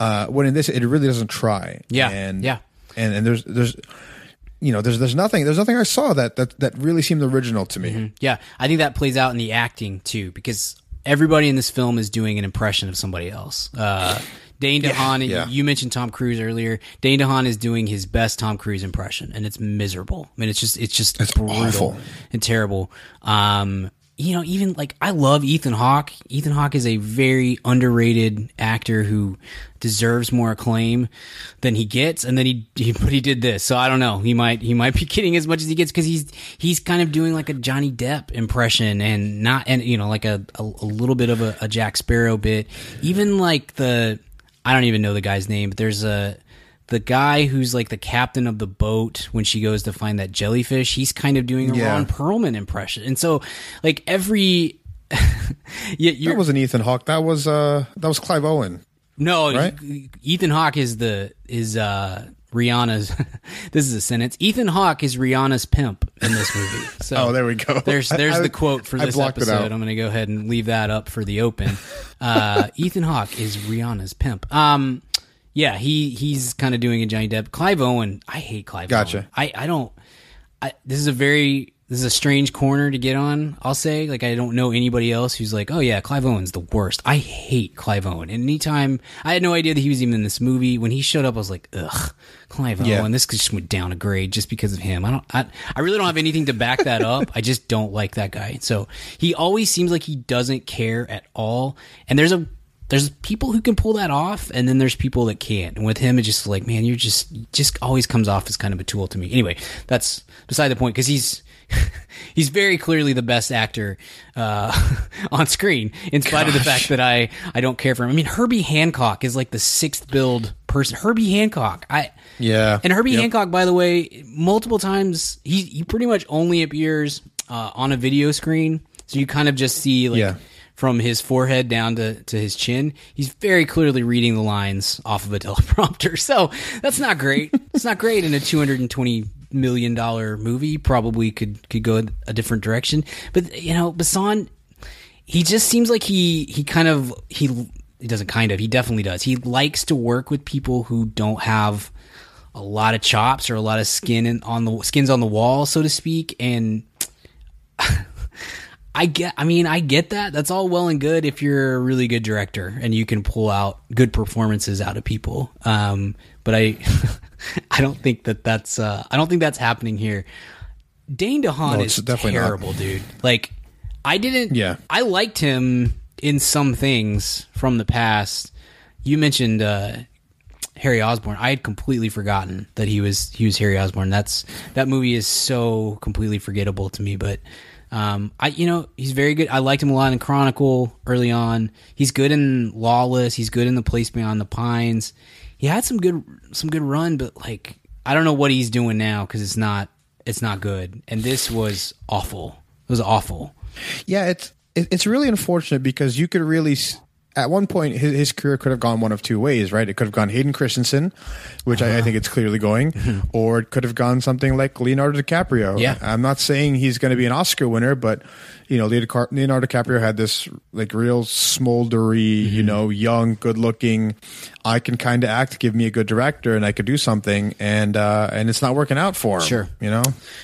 Uh, when in this, it really doesn't try. Yeah, and yeah, and and there's there's you know, there's there's nothing there's nothing I saw that that that really seemed original to me. Mm-hmm. Yeah, I think that plays out in the acting too, because everybody in this film is doing an impression of somebody else. Uh, Dane DeHaan, yeah, yeah. you mentioned Tom Cruise earlier. Dane DeHaan is doing his best Tom Cruise impression, and it's miserable. I mean, it's just it's just it's brutal awful. and terrible. Um, you know, even like I love Ethan Hawke. Ethan Hawke is a very underrated actor who deserves more acclaim than he gets. And then he, he but he did this, so I don't know. He might he might be getting as much as he gets because he's he's kind of doing like a Johnny Depp impression and not and you know like a a, a little bit of a, a Jack Sparrow bit. Even like the I don't even know the guy's name, but there's a the guy who's like the captain of the boat when she goes to find that jellyfish, he's kind of doing a yeah. Ron Perlman impression. And so like every yeah, that wasn't Ethan Hawke. That was uh that was Clive Owen. No, right? Ethan Hawke is the is uh Rihanna's this is a sentence. Ethan Hawke is Rihanna's pimp in this movie. So oh, there we go. There's there's I, the quote for this episode. I'm going to go ahead and leave that up for the open. Uh, Ethan Hawke is Rihanna's pimp. Um, yeah, he he's kind of doing a Johnny Depp. Clive Owen, I hate Clive. Gotcha. Owen. I I don't. I, this is a very this is a strange corner to get on. I'll say like I don't know anybody else who's like, oh yeah, Clive Owen's the worst. I hate Clive Owen. And anytime I had no idea that he was even in this movie. When he showed up, I was like, ugh, Clive yeah. Owen. This just went down a grade just because of him. I don't. I, I really don't have anything to back that up. I just don't like that guy. So he always seems like he doesn't care at all. And there's a there's people who can pull that off and then there's people that can't. And with him it's just like man you're just just always comes off as kind of a tool to me. Anyway that's beside the point because he's he's very clearly the best actor uh, on screen in spite Gosh. of the fact that i i don't care for him. I mean herbie hancock is like the sixth build person. Herbie hancock i yeah. and herbie yep. hancock by the way multiple times he, he pretty much only appears uh, on a video screen. So you kind of just see like yeah from his forehead down to, to his chin, he's very clearly reading the lines off of a teleprompter. So that's not great. it's not great in a 220 million dollar movie. Probably could could go a different direction. But you know, Besson he just seems like he he kind of he he doesn't kind of he definitely does. He likes to work with people who don't have a lot of chops or a lot of skin in, on the skins on the wall, so to speak, and. I get I mean I get that. That's all well and good if you're a really good director and you can pull out good performances out of people. Um, but I I don't think that that's uh, I don't think that's happening here. Dane DeHaan No, is definitely not. terrible, dude. Like I didn't Yeah. I liked him in some things from the past. You mentioned uh, Harry Osborn. I had completely forgotten that he was he was Harry Osborn. That's that movie is so completely forgettable to me. But um, I you know he's very good. I liked him a lot in Chronicle early on. He's good in Lawless. He's good in The Place Beyond the Pines. He had some good some good run, but like I don't know what he's doing now because it's not it's not good. And this was awful. It was awful. Yeah, it's it's really unfortunate because you could really at one point his, his career could have gone one of two ways, right? It could have gone Hayden Christensen, which I, I think it's clearly going, or it could have gone something like Leonardo DiCaprio. Yeah. I'm not saying he's going to be an Oscar winner, but you know, Leonardo DiCaprio had this like real smoldery, you know, young, good looking. I can kind of act, give me a good director, and I could do something, and uh, and it's not working out for him. Sure. you know.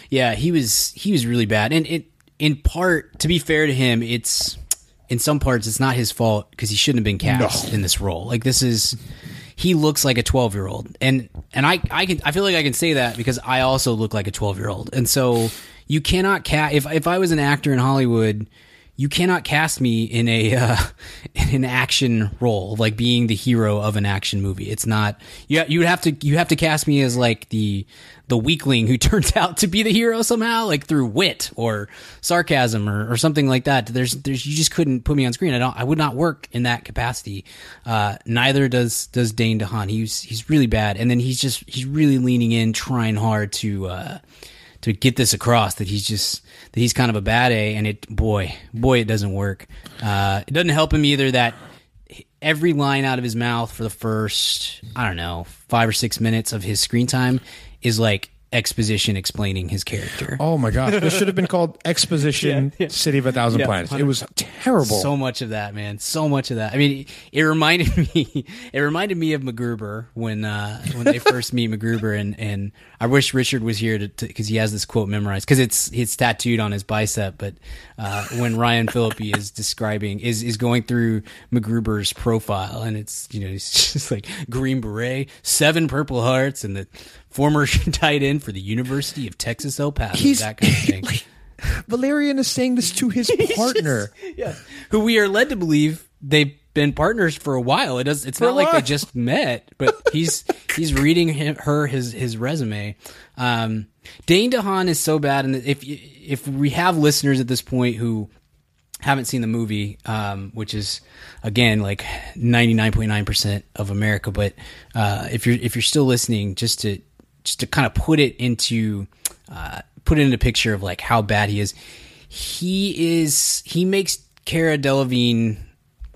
Yeah, he was he was really bad, and it in part to be fair to him, it's in some parts it's not his fault because he shouldn't have been cast in this role. Like this is he looks like a twelve year old, and and I I can I feel like I can say that because I also look like a twelve year old, and so you cannot cast if if I was an actor in Hollywood. You cannot cast me in a uh, in an action role, like being the hero of an action movie. It's not. You you have to you have to cast me as like the the weakling who turns out to be the hero somehow, like through wit or sarcasm or, or something like that. There's there's you just couldn't put me on screen. I don't. I would not work in that capacity. Uh, neither does does Dane DeHaan. He's he's really bad, and then he's just he's really leaning in, trying hard to. Uh, to get this across that he's just that he's kind of a bad A, and it boy boy it doesn't work. Uh, it doesn't help him either that every line out of his mouth for the first I don't know five or six minutes of his screen time is like exposition explaining his character. Oh my god, this should have been called Exposition City of a Thousand Planets. It was terrible. So much of that, man. So much of that. I mean, it, it reminded me. It reminded me of MacGruber when uh, when they first meet MacGruber, and and I wish Richard was here to because he has this quote memorized because it's it's tattooed on his bicep. But uh, when Ryan Phillippe is describing is is going through MacGruber's profile, and it's you know he's just like Green Beret, seven Purple Hearts, and the former tight end for the University of Texas El Paso. He's- that kind of thing. Valerian is saying this to his partner. yeah, who we are led to believe they've been partners for a while. It does. It's not like they just met, but he's he's reading him, her his his resume. Um, Dane DeHaan is so bad, and if if we have listeners at this point who haven't seen the movie, um, which is again like ninety nine point nine percent of America. But uh, if you're if you're still listening, just to just to kind of put it into uh, put it in a picture of like how bad he is. He is he makes Cara Delevingne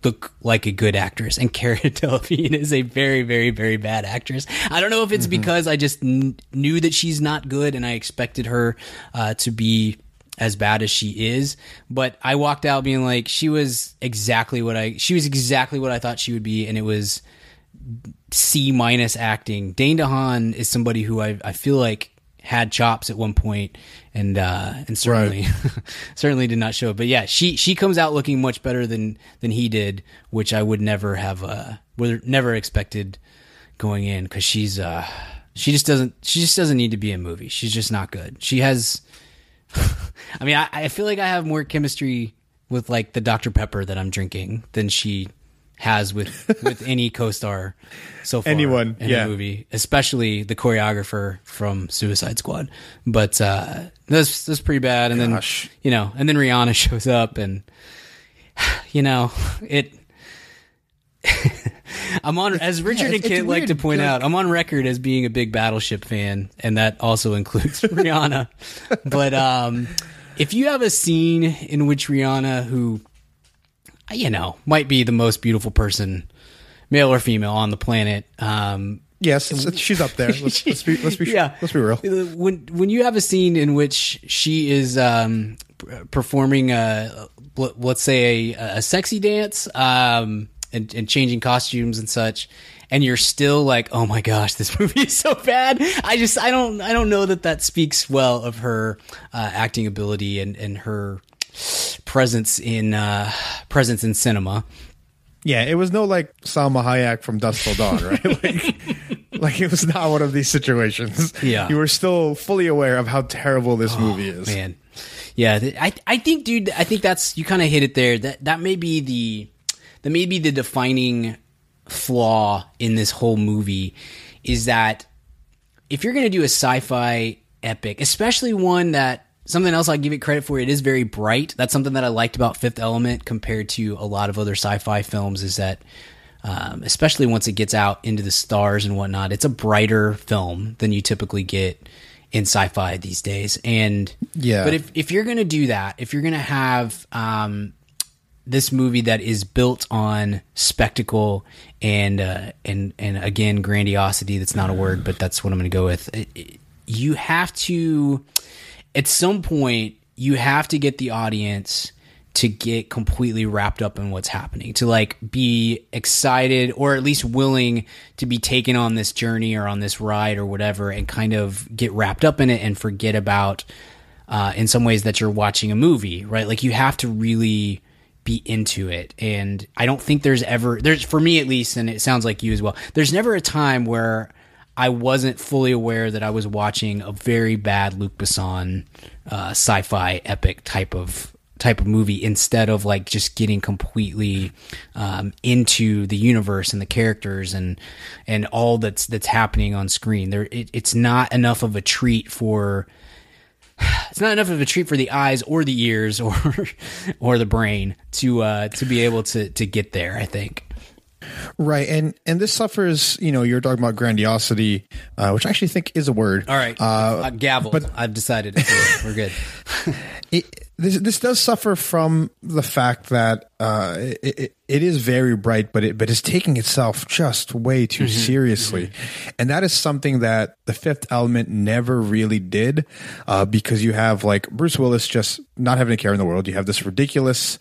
look like a good actress, and Cara Delevingne is a very, very, very bad actress. I don't know if it's because I just kn- knew that she's not good, and I expected her uh, to be as bad as she is. But I walked out being like, she was exactly what I she was exactly what I thought she would be, and it was C minus acting. Dane DeHaan is somebody who I I feel like had chops at one point and uh and certainly certainly did not show it. But yeah, she she comes out looking much better than than he did, which I would never have uh would never expected going in cuz she's uh she just doesn't she just doesn't need to be in a movie. She's just not good. She has I mean, I, I feel like I have more chemistry with like the Dr. Pepper that I'm drinking than she has with with any co-star so far Anyone, in yeah. a movie, especially the choreographer from Suicide Squad. But uh, that's that's pretty bad. And Gosh. then you know, and then Rihanna shows up, and you know it. I'm on as Richard and it's- it's Kit like to point like- out. I'm on record as being a big Battleship fan, and that also includes Rihanna. But um, if you have a scene in which Rihanna, who you know, might be the most beautiful person, male or female, on the planet. Um, Yes, she's up there. Let's, let's be let's be yeah, let's be real. When when you have a scene in which she is um, performing a let- let's say a, a sexy dance um, and, and changing costumes and such, and you're still like, oh my gosh, this movie is so bad. I just I don't I don't know that that speaks well of her uh, acting ability and and her presence in uh, presence in cinema. Yeah, it was no like Salma Hayek from Dusk Till Dawn, right? like, like it was not one of these situations. Yeah. you were still fully aware of how terrible this movie is. man yeah i i think dude i think that's you kind of hit it there that that may be the that may be the defining flaw in this whole movie is that if you're going to do a sci-fi epic especially one that something else i give it credit for it is very bright that's something that i liked about fifth element compared to a lot of other sci-fi films is that um, especially once it gets out into the stars and whatnot it's a brighter film than you typically get in sci-fi these days and Yeah. but if, if you're going to do that if you're going to have um, this movie that is built on spectacle and uh, and and again grandiosity. That's not a word, but that's what I'm going to go with. It- it- you have to, at some point, you have to get the audience to get completely wrapped up in what's happening, to like be excited or at least willing to be taken on this journey or on this ride or whatever, and kind of get wrapped up in it and forget about uh, in some ways that you're watching a movie, right? Like you have to really be into it. And I don't think there's ever there's for me at least, and it sounds like you as well. There's never a time where I wasn't fully aware that I was watching a very bad Luc Besson uh, sci-fi epic type of type of movie instead of like just getting completely um, into the universe and the characters and and all that's that's happening on screen. There, it, it's not enough of a treat for it's not enough of a treat for the eyes or the ears or or the brain to uh to be able to to get there i think Right, and and this suffers. You know, you're talking about grandiosity, uh, which I actually think is a word. all right uh, gavel but- i've decided it's, we're good it, this this does suffer from the fact that uh, it, it, it is very bright, but it but it's taking itself just way too seriously, and that is something that the Fifth Element never really did, uh, because you have like Bruce Willis just not having a care in the world. You have this ridiculous.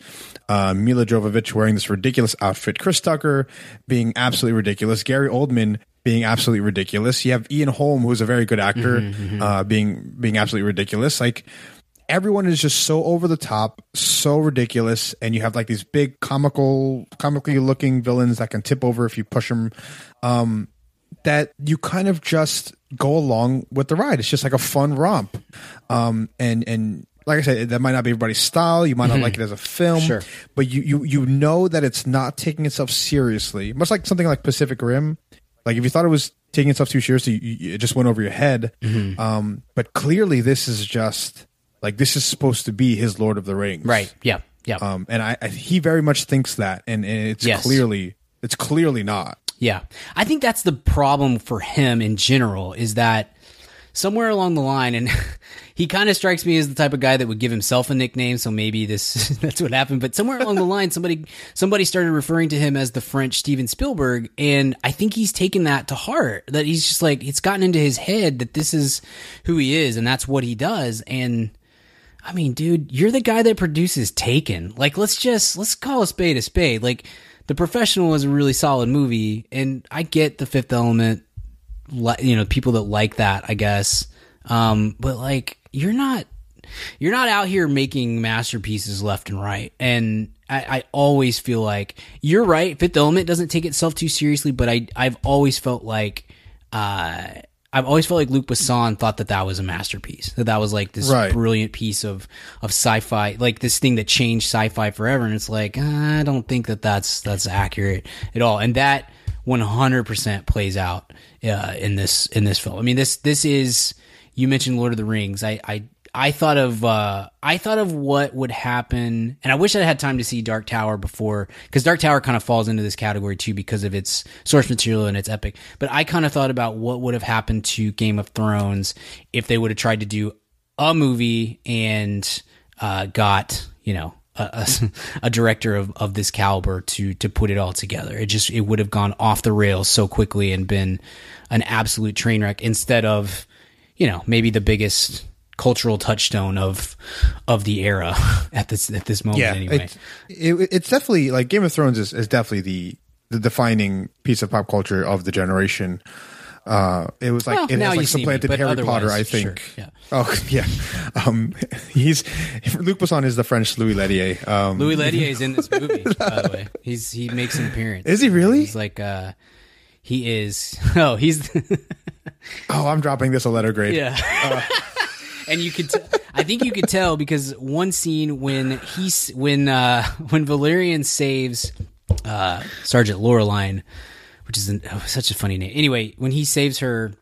Uh, Milla Jovovich wearing this ridiculous outfit, Chris Tucker being absolutely ridiculous, Gary Oldman being absolutely ridiculous. You have Ian Holm, who's a very good actor, uh, being being absolutely ridiculous. Like everyone is just so over the top, so ridiculous, and you have like these big comical, comically looking villains that can tip over if you push them. Um, that you kind of just go along with the ride. It's just like a fun romp. Um, and and like I said, that might not be everybody's style. You might not like it as a film, Sure. but you you you know that it's not taking itself seriously. Much like something like Pacific Rim. Like if you thought it was taking itself too seriously, you, you, it just went over your head. Um, but clearly, this is just like this is supposed to be his Lord of the Rings, right yeah yeah Um, and I, I he very much thinks that, and, and it's Yes. clearly it's clearly not. Yeah. I think that's the problem for him in general is that somewhere along the line, and he kind of strikes me as the type of guy that would give himself a nickname. So maybe this, that's what happened. But somewhere along the line, somebody, somebody started referring to him as the French Steven Spielberg. And I think he's taken that to heart that he's just like, it's gotten into his head that this is who he is and that's what he does. And, I mean, dude, you're the guy that produces Taken. Like, let's just let's call a spade a spade. Like, The Professional was a really solid movie, and I get The Fifth Element. You know, people that like that, I guess. Um, but like, you're not you're not out here making masterpieces left and right. And I, I always feel like you're right. Fifth Element doesn't take itself too seriously, but I I've always felt like uh, I've always felt like Luc Besson thought that that was a masterpiece. That that was like this Right. brilliant piece of of sci-fi, like this thing that changed sci-fi forever. And it's like I don't think that that's that's accurate at all. And that 100% plays out uh, in this in this film. I mean this this is you mentioned Lord of the Rings. I I I thought of uh, I thought of what would happen, and I wish I had time to see Dark Tower before, because Dark Tower kind of falls into this category too because of its source material and its epic. But I kind of thought about what would have happened to Game of Thrones if they would have tried to do a movie and uh, got you know a, a, a director of, of this caliber to to put it all together. It just it would have gone off the rails so quickly and been an absolute train wreck instead of you know maybe the biggest cultural touchstone of of the era at this at this moment yeah, anyway. it's, it, it's definitely like Game of Thrones is, is definitely the the defining piece of pop culture of the generation. Uh, it was like Well, it you like me, supplanted but Harry Potter. I think. sure, yeah. Oh yeah. Um, he's Luc Besson is the French Louis Leterrier. Um, Louis Leterrier is in this movie, by the way. He's he makes an appearance. Is he really? He's like uh he is oh he's oh, I'm dropping this a letter grade. yeah. And you could, t- I think you could tell because one scene when he's when uh when Valerian saves uh Sergeant Laureline, which is an, oh, such a funny name. Anyway, when he saves her.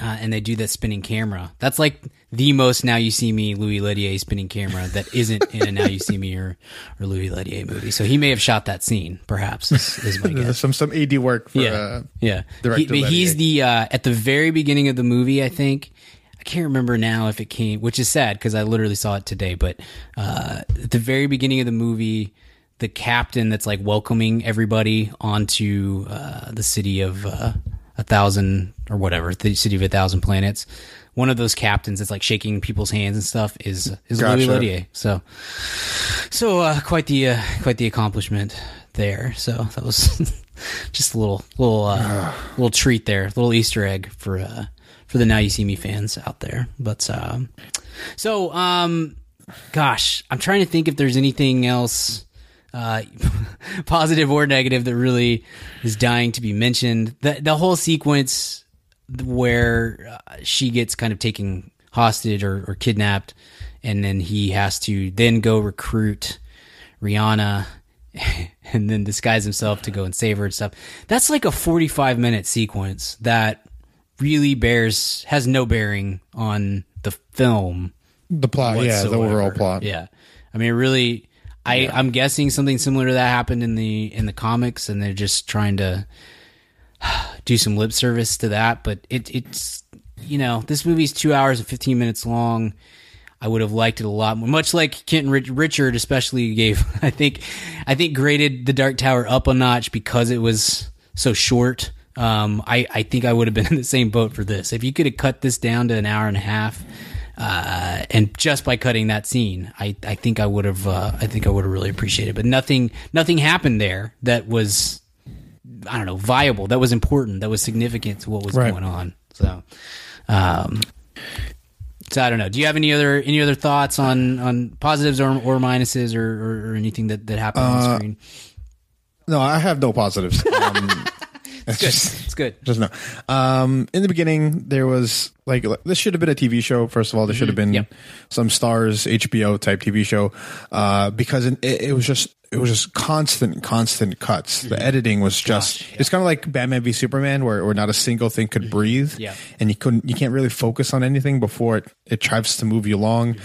Uh, and they do that spinning camera. That's like the most Now You See Me Louis Leterrier spinning camera that isn't in a Now You See Me or, or Louis Leterrier movie. So he may have shot that scene, perhaps, is, is my guess. Some some AD work for Yeah, uh, yeah. director He, he's the uh, at the very beginning of the movie. I think I can't remember now if it came, which is sad because I literally saw it today. But uh, at the very beginning of the movie, the captain that's like welcoming everybody onto uh, the city of uh, a thousand or whatever, the city of a thousand planets. One of those captains that's like shaking people's hands and stuff is is Louis Gotcha. Leterrier. So, so uh, quite the uh, quite the accomplishment there. So that was just a little little uh, little treat there, a little Easter egg for uh, for the Now You See Me fans out there. But um, so um, gosh, I'm trying to think if there's anything else. Uh, positive or negative that really is dying to be mentioned. The the whole sequence where uh, she gets kind of taken hostage or, or kidnapped, and then he has to then go recruit Rihanna and then disguise himself to go and save her and stuff. That's like a 45 minute sequence that really bears has no bearing on the film the plot. Yeah, the overall plot. Yeah, I mean, really, I I'm guessing something similar to that happened in the in the comics, and they're just trying to do some lip service to that. But it it's you know this movie's two hours and fifteen minutes long. I would have liked it a lot more. Much like Kent Rich- Richard, especially gave I think I think graded the Dark Tower up a notch because it was so short. Um, I I think I would have been in the same boat for this. If you could have cut this down to an hour and a half, uh, and just by cutting that scene, I, I think I would have uh, I think I would have really appreciated. It. But nothing nothing happened there that was I don't know viable, that was important, that was significant to what was Right. going on. So, um, so I don't know. Do you have any other any other thoughts on on positives or, or minuses or, or, or anything that that happened on the screen? No, I have no positives. Um, it's Good, just it's good. just no. Um, in the beginning, there was like this should have been a TV show. First of all, there should have been Yep. some stars HBO type TV show uh, because it, it was just it was just constant, constant cuts. The editing was just it's kind of like Batman v Superman, where, where not a single thing could breathe, Yeah. and you couldn't you can't really focus on anything before it it tries to move you along.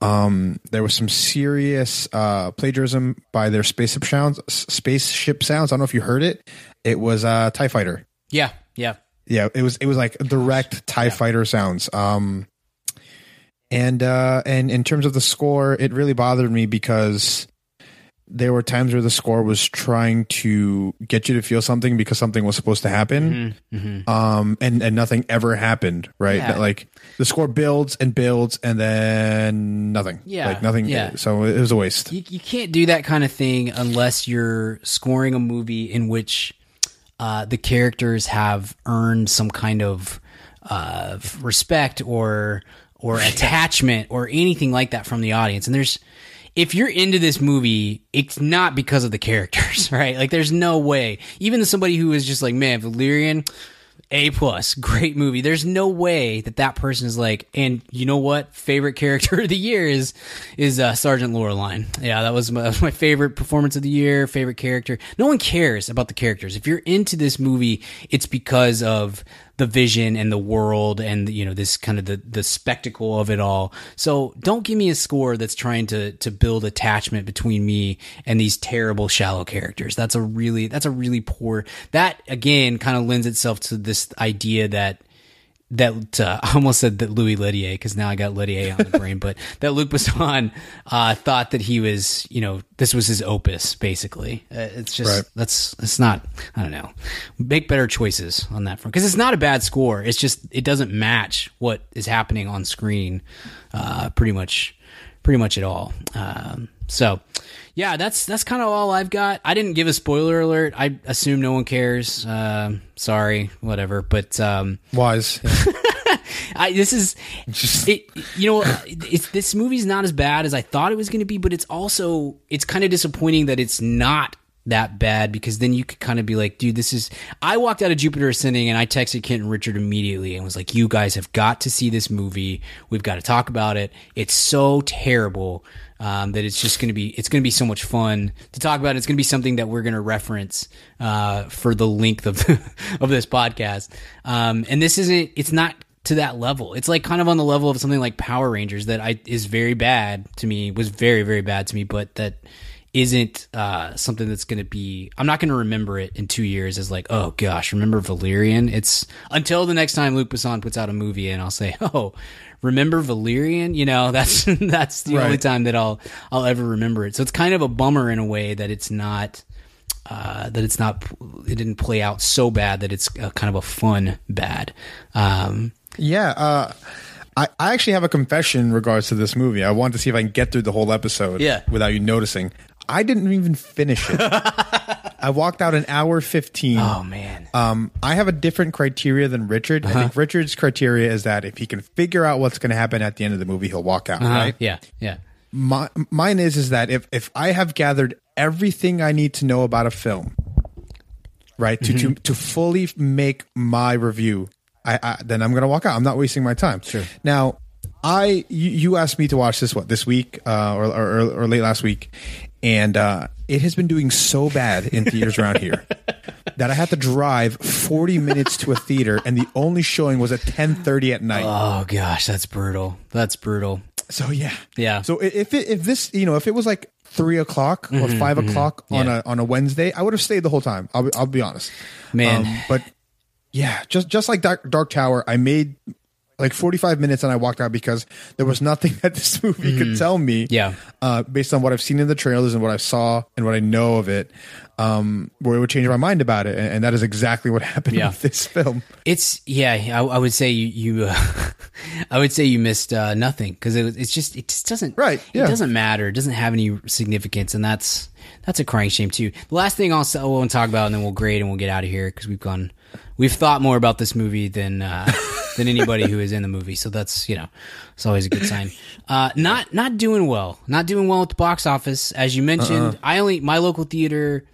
Um, there was some serious uh, plagiarism by their spaceship sounds. Spaceship sounds. I don't know if you heard it. It was uh, Tie Fighter. Yeah, yeah. Yeah, it was it was like direct Tie Fighter sounds. Um, and uh, and in terms of the score, it really bothered me because there were times where the score was trying to get you to feel something because something was supposed to happen, um, and and nothing ever happened. Right, Yeah. Like the score builds and builds, and then nothing. Yeah, like nothing. yeah. So it was a waste. You, you can't do that kind of thing unless you're scoring a movie in which uh, the characters have earned some kind of uh, respect or or attachment or anything like that from the audience. And there's if you're into this movie, it's not because of the characters, right? Like there's no way. Even somebody who is just like, man, Valerian, a plus, great movie. There's no way that that person is like, and you know what? Favorite character of the year is is uh, Sergeant Laureline. Yeah, that was, my, that was my favorite performance of the year. Favorite character. No one cares about the characters. If you're into this movie, it's because of the vision and the world and you know this kind of the the spectacle of it all. So don't give me a score that's trying to to build attachment between me and these terrible shallow characters. That's a really that's a really poor that again kind of lends itself to this idea that that uh, I almost said that Louis Leterrier because now I got Leterrier on the brain, but that Luc Besson uh, thought that he was, you know, this was his opus basically. Uh, it's just Right. that's it's not. I don't know. Make better choices on that front because it's not a bad score. It's just it doesn't match what is happening on screen, uh, pretty much, pretty much at all. Um, so. Yeah, that's that's kind of all I've got. I didn't give a spoiler alert. I assume no one cares. Um sorry, whatever. But um, Wise. I, this is it, you know it's this movie's not as bad as I thought it was going to be, but it's also it's kind of disappointing that it's not that bad because then you could kind of be like, dude, this is. I walked out of Jupiter Ascending and I texted Kent and Richard immediately and was like, you guys have got to see this movie. We've got to talk about it. It's so terrible. Um, that it's just going to be it's going to be so much fun to talk about. It's going to be something that we're going to reference uh, for the length of the, of this podcast. Um, and this isn't it's not to that level. It's like kind of on the level of something like Power Rangers that I is very bad to me, was very very bad to me, but that isn't uh, something that's going to be. I'm not going to remember it in two years as like, oh gosh, remember Valerian? It's until the next time Luc Besson puts out a movie, and I'll say, oh, remember Valerian? You know, that's that's the only time that I'll I'll ever remember it. So it's kind of a bummer in a way that it's not uh, that it's not it didn't play out so bad that it's uh kind of a fun bad. Um, Yeah, uh, I, I actually have a confession in regards to this movie. I wanted to see if I can get through the whole episode Yeah. without you noticing. I didn't even finish it. I walked out an hour 15. oh man, Um, I have a different criteria than Richard. I think Richard's criteria is that if he can figure out what's going to happen at the end of the movie, he'll walk out, Uh, right? yeah, yeah, My, mine is is that if if I have gathered everything I need to know about a film, right, to to, to fully make my review, I, I then I'm going to walk out. I'm not wasting my time. Sure. Now, I you, you asked me to watch this what this week uh, or, or or late last week, and uh, it has been doing so bad in theaters around here. That I had to drive 40 minutes to a theater, and the only showing was at 10:30 at night. Oh gosh, that's brutal. That's brutal. So yeah, Yeah. So if it, if this you know if it was like three o'clock or 5 o'clock on Mm-hmm, Yeah. a on a Wednesday, I would have stayed the whole time. I'll be, I'll be honest, Man. Um, but yeah, just just like Dark, Dark Tower, I made like forty five minutes and I walked out because there was nothing that this movie could tell me. Yeah. uh, based on what I've seen in the trailers and what I saw and what I know of it, um, where it would change my mind about it, and, and that is exactly what happened Yeah. with this film. It's yeah. I, I would say you. you uh, I would say you missed uh, nothing because it, it's just it just doesn't Right, yeah. It doesn't matter. It doesn't have any significance, and that's that's a crying shame too. The last thing I'll say, we'll talk about, and then we'll grade and we'll get out of here because we've gone. We've thought more about this movie than uh, than anybody who is in the movie, so that's you know, it's always a good sign. Uh, not not doing well, not doing well at the box office, as you mentioned. I only my local theater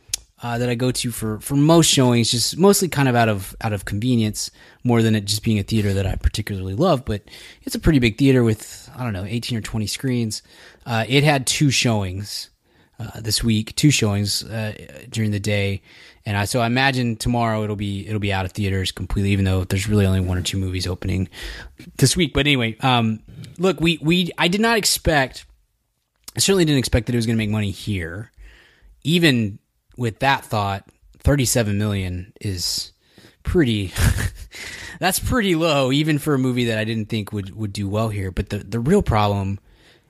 uh, that I go to for for most showings, just mostly kind of out of out of convenience, more than it just being a theater that I particularly love. But it's a pretty big theater with I don't know eighteen or twenty screens. Uh, it had two showings uh, this week, two showings uh, during the day, and I so I imagine tomorrow it'll be it'll be out of theaters completely, even though there's really only one or two movies opening this week. But anyway, um, look, we we I did not expect. I certainly didn't expect that it was going to make money here even with that thought, 37 million is pretty that's pretty low even for a movie that I didn't think would would do well here, but the the real problem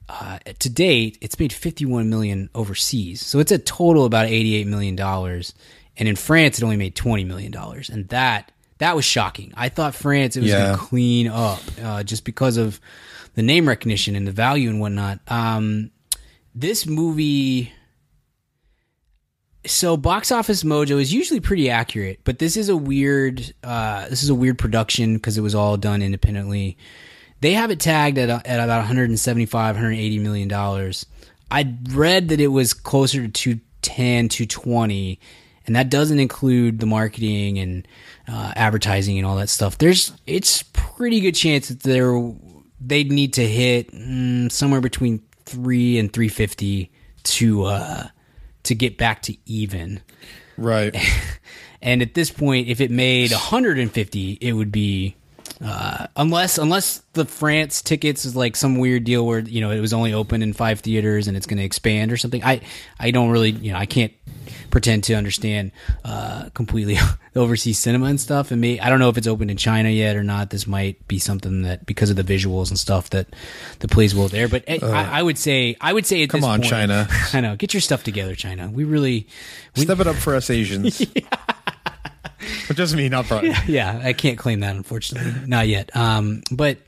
uh, to date, it's made 51 million overseas. So it's a total about 88 million dollars. And in France it only made 20 million dollars. And that that was shocking. I thought France it was Yeah. going to clean up uh, just because of the name recognition and the value and whatnot. Um, this movie so box office mojo is usually pretty accurate but this is a weird uh this is a weird production because it was all done independently they have it tagged at, at about 175 180 million dollars i read that it was closer to 210 220 and that doesn't include the marketing and uh, advertising and all that stuff there's it's pretty good chance that there they'd need to hit mm, somewhere between 3 and 350 to uh to get back to even. Right. And at this point, if it made 150, it would be uh, unless unless the France tickets is like some weird deal where you know it was only open in five theaters and it's going to expand or something. I I don't really you know I can't pretend to understand uh, completely overseas cinema and stuff. And me, I don't know if it's open in China yet or not. This might be something that because of the visuals and stuff that the plays will there. But uh, I, I, would say I would say at come on, point, China. I know get your stuff together, China. We really Step it up for us Asians. But me, not mean Brian. yeah, I can't claim that unfortunately, not yet. Um, but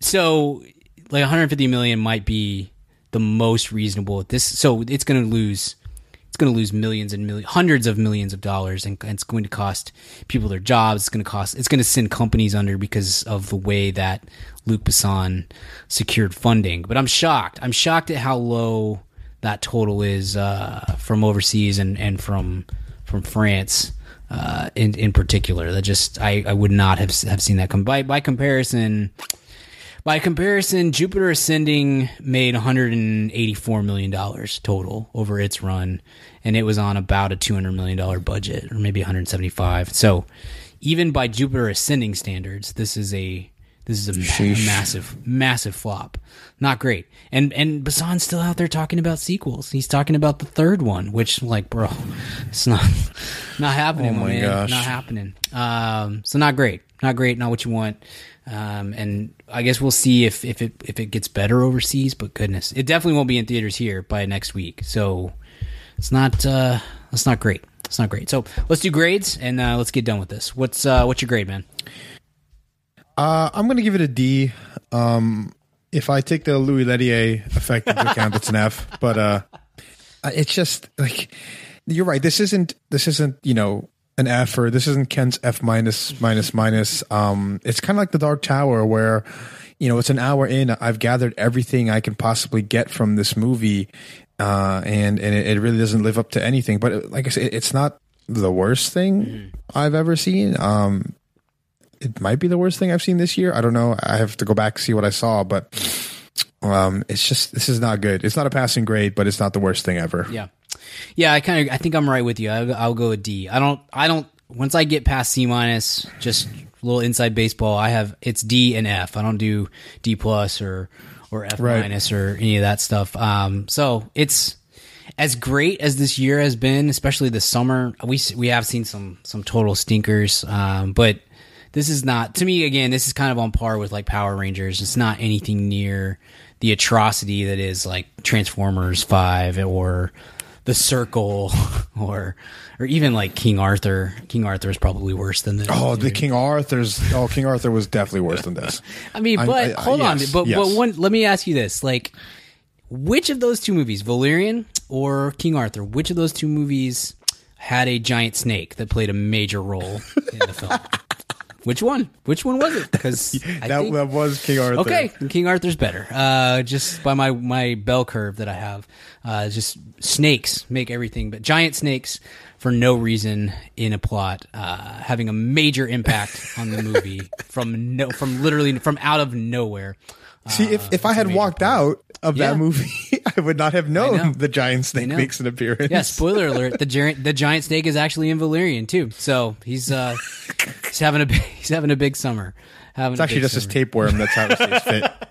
so like 150 million might be the most reasonable at this. So it's going to lose. It's going to lose millions and millions, hundreds of millions of dollars, and, and it's going to cost people their jobs. It's going to cost. It's going to send companies under because of the way that Luc Besson secured funding. But I'm shocked. I'm shocked at how low that total is uh, from overseas and, and from from France uh, in in particular. That just I, I would not have have seen that come by by comparison. By comparison, Jupiter Ascending made 184 million dollars total over its run, and it was on about a 200 million dollar budget, or maybe 175. So, even by Jupiter Ascending standards, this is a this is a ma- massive, massive flop. Not great. And and Besson's still out there talking about sequels. He's talking about the third one, which like, bro, it's not not happening, Oh my man. gosh. Not happening. Um, so not great. Not great. Not what you want. Um, and I guess we'll see if if it if it gets better overseas. But goodness, it definitely won't be in theaters here by next week. So it's not uh, it's not great. It's not great. So let's do grades and uh, let's get done with this. What's uh, what's your grade, man? Uh, I'm going to give it a D. Um, if I take the Louis Leterrier effect into account, it's an F. But uh, it's just like you're right. This isn't this isn't you know an F or this isn't Ken's F minus minus minus. Um, it's kind of like the Dark Tower where you know it's an hour in. I've gathered everything I can possibly get from this movie, uh, and and it, it really doesn't live up to anything. But uh, like I said, it's not the worst thing I've ever seen. Um, it might be the worst thing I've seen this year. I don't know. I have to go back see what I saw, but um, it's just this is not good. It's not a passing grade, but it's not the worst thing ever. Yeah, yeah. I kind of I think I'm right with you. I'll, I'll go with D. I don't I don't once I get past C minus, just a little inside baseball. I have it's D and F. I don't do D plus or or F Right. minus or any of that stuff. Um, so it's as great as this year has been, especially the summer. We we have seen some some total stinkers, um, but this is not to me again. This is kind of on par with like Power Rangers. It's not anything near the atrocity that is like Transformers Five or The Circle or or even like King Arthur. King Arthur is probably worse than this. Oh, the King Arthur's. Oh, King Arthur was definitely worse than this. I mean, but I- I- hold on, yes, but yes. but one. Let me ask you this: like, which of those two movies, Valerian or King Arthur, which of those two movies had a giant snake that played a major role in the film? Which one? Which one was it? Because That, think, that was King Arthur. okay, King Arthur's better. Uh, just by my my bell curve that I have, uh, just snakes make everything, but giant snakes for no reason in a plot, uh, having a major impact on the movie from no from literally from out of nowhere. See, if, if I had walked out of Yeah. that movie, I would not have know. known the giant snake know. makes an appearance. Yeah, spoiler alert: the giant the giant snake is actually in Valerian too. So he's uh, he's having a big, he's having a big summer. Having It's actually just his tapeworm that's how it stays fit.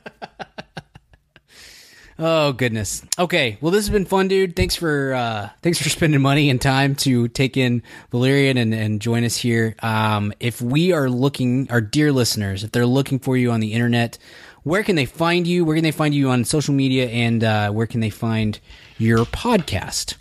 Oh goodness. Okay. Well, this has been fun, dude. Thanks for uh, thanks for spending money and time to take in Valerian and, and join us here. Um, if we are looking, our dear listeners, if they're looking for you on the internet, where can they find you? Where can they find you on social media? And uh, where can they find your podcast?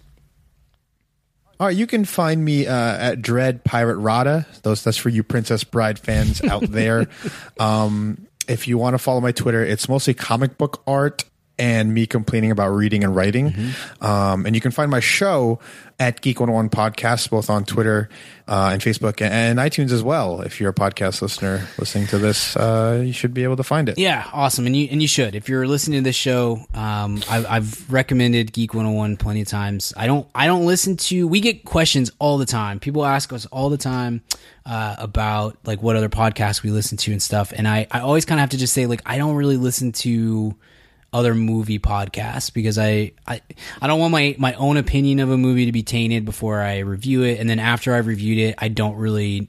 All right, you can find me uh, at Dread Pirate Rada. Those that's for you Princess Bride fans out there. um, if you want to follow my Twitter, it's mostly comic book art and me complaining about reading and writing. Um, and you can find my show at Geek 101 Podcast, both on Twitter uh, and Facebook and iTunes as well. If you're a podcast listener listening to this, uh, you should be able to find it. Yeah, awesome, and you and you should. If you're listening to this show, um, I, I've recommended Geek 101 plenty of times. I don't I don't listen to. We get questions all the time. People ask us all the time uh, about like what other podcasts we listen to and stuff. And I I always kind of have to just say like I don't really listen to other movie podcasts because I, I I don't want my my own opinion of a movie to be tainted before I review it, and then after I've reviewed it, I don't really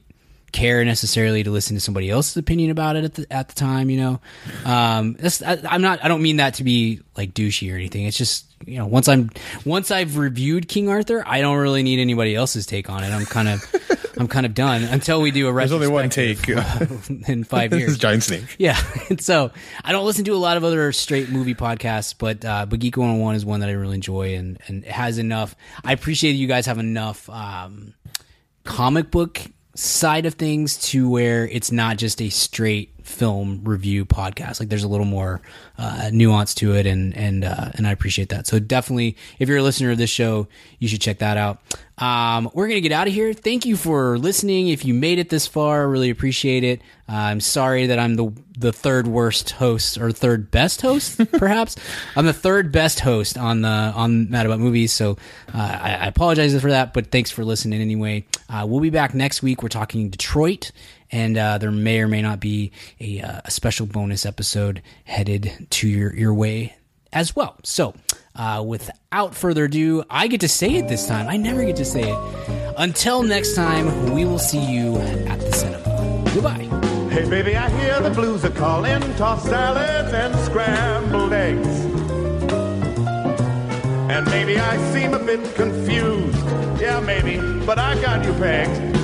care necessarily to listen to somebody else's opinion about it at the at the time. You know, um, that's, I, I'm not. I don't mean that to be like douchey or anything. It's just you know once I'm once I've reviewed King Arthur, I don't really need anybody else's take on it. I'm kind of I'm kind of done until we do a There's only one take. in five this years. is Giant Snake. Yeah, and so I don't listen to a lot of other straight movie podcasts, but uh, but Geek 101 is one that I really enjoy, and and has enough. I appreciate you guys have enough um, comic book side of things to where it's not just a straight film review podcast. Like there's a little more uh, nuance to it, and and uh, and I appreciate that. So definitely, if you're a listener of this show, you should check that out. Um, we're gonna get out of here. Thank you for listening. If you made it this far, I really appreciate it. Uh, I'm sorry that I'm the the third worst host or third best host, perhaps. I'm the third best host on the on Mad About Movies, so uh, I, I apologize for that. But thanks for listening anyway. Uh, we'll be back next week. We're talking Detroit and uh, there may or may not be a, uh, a special bonus episode headed to your, your way as well. So, uh, without further ado, I get to say it this time. I never get to say it. Until next time, we will see you at the cinema. Goodbye. Hey, baby, I hear the blues are calling. Tossed salads and scrambled eggs. And maybe I seem a bit confused. Yeah, maybe, but I got you pegged.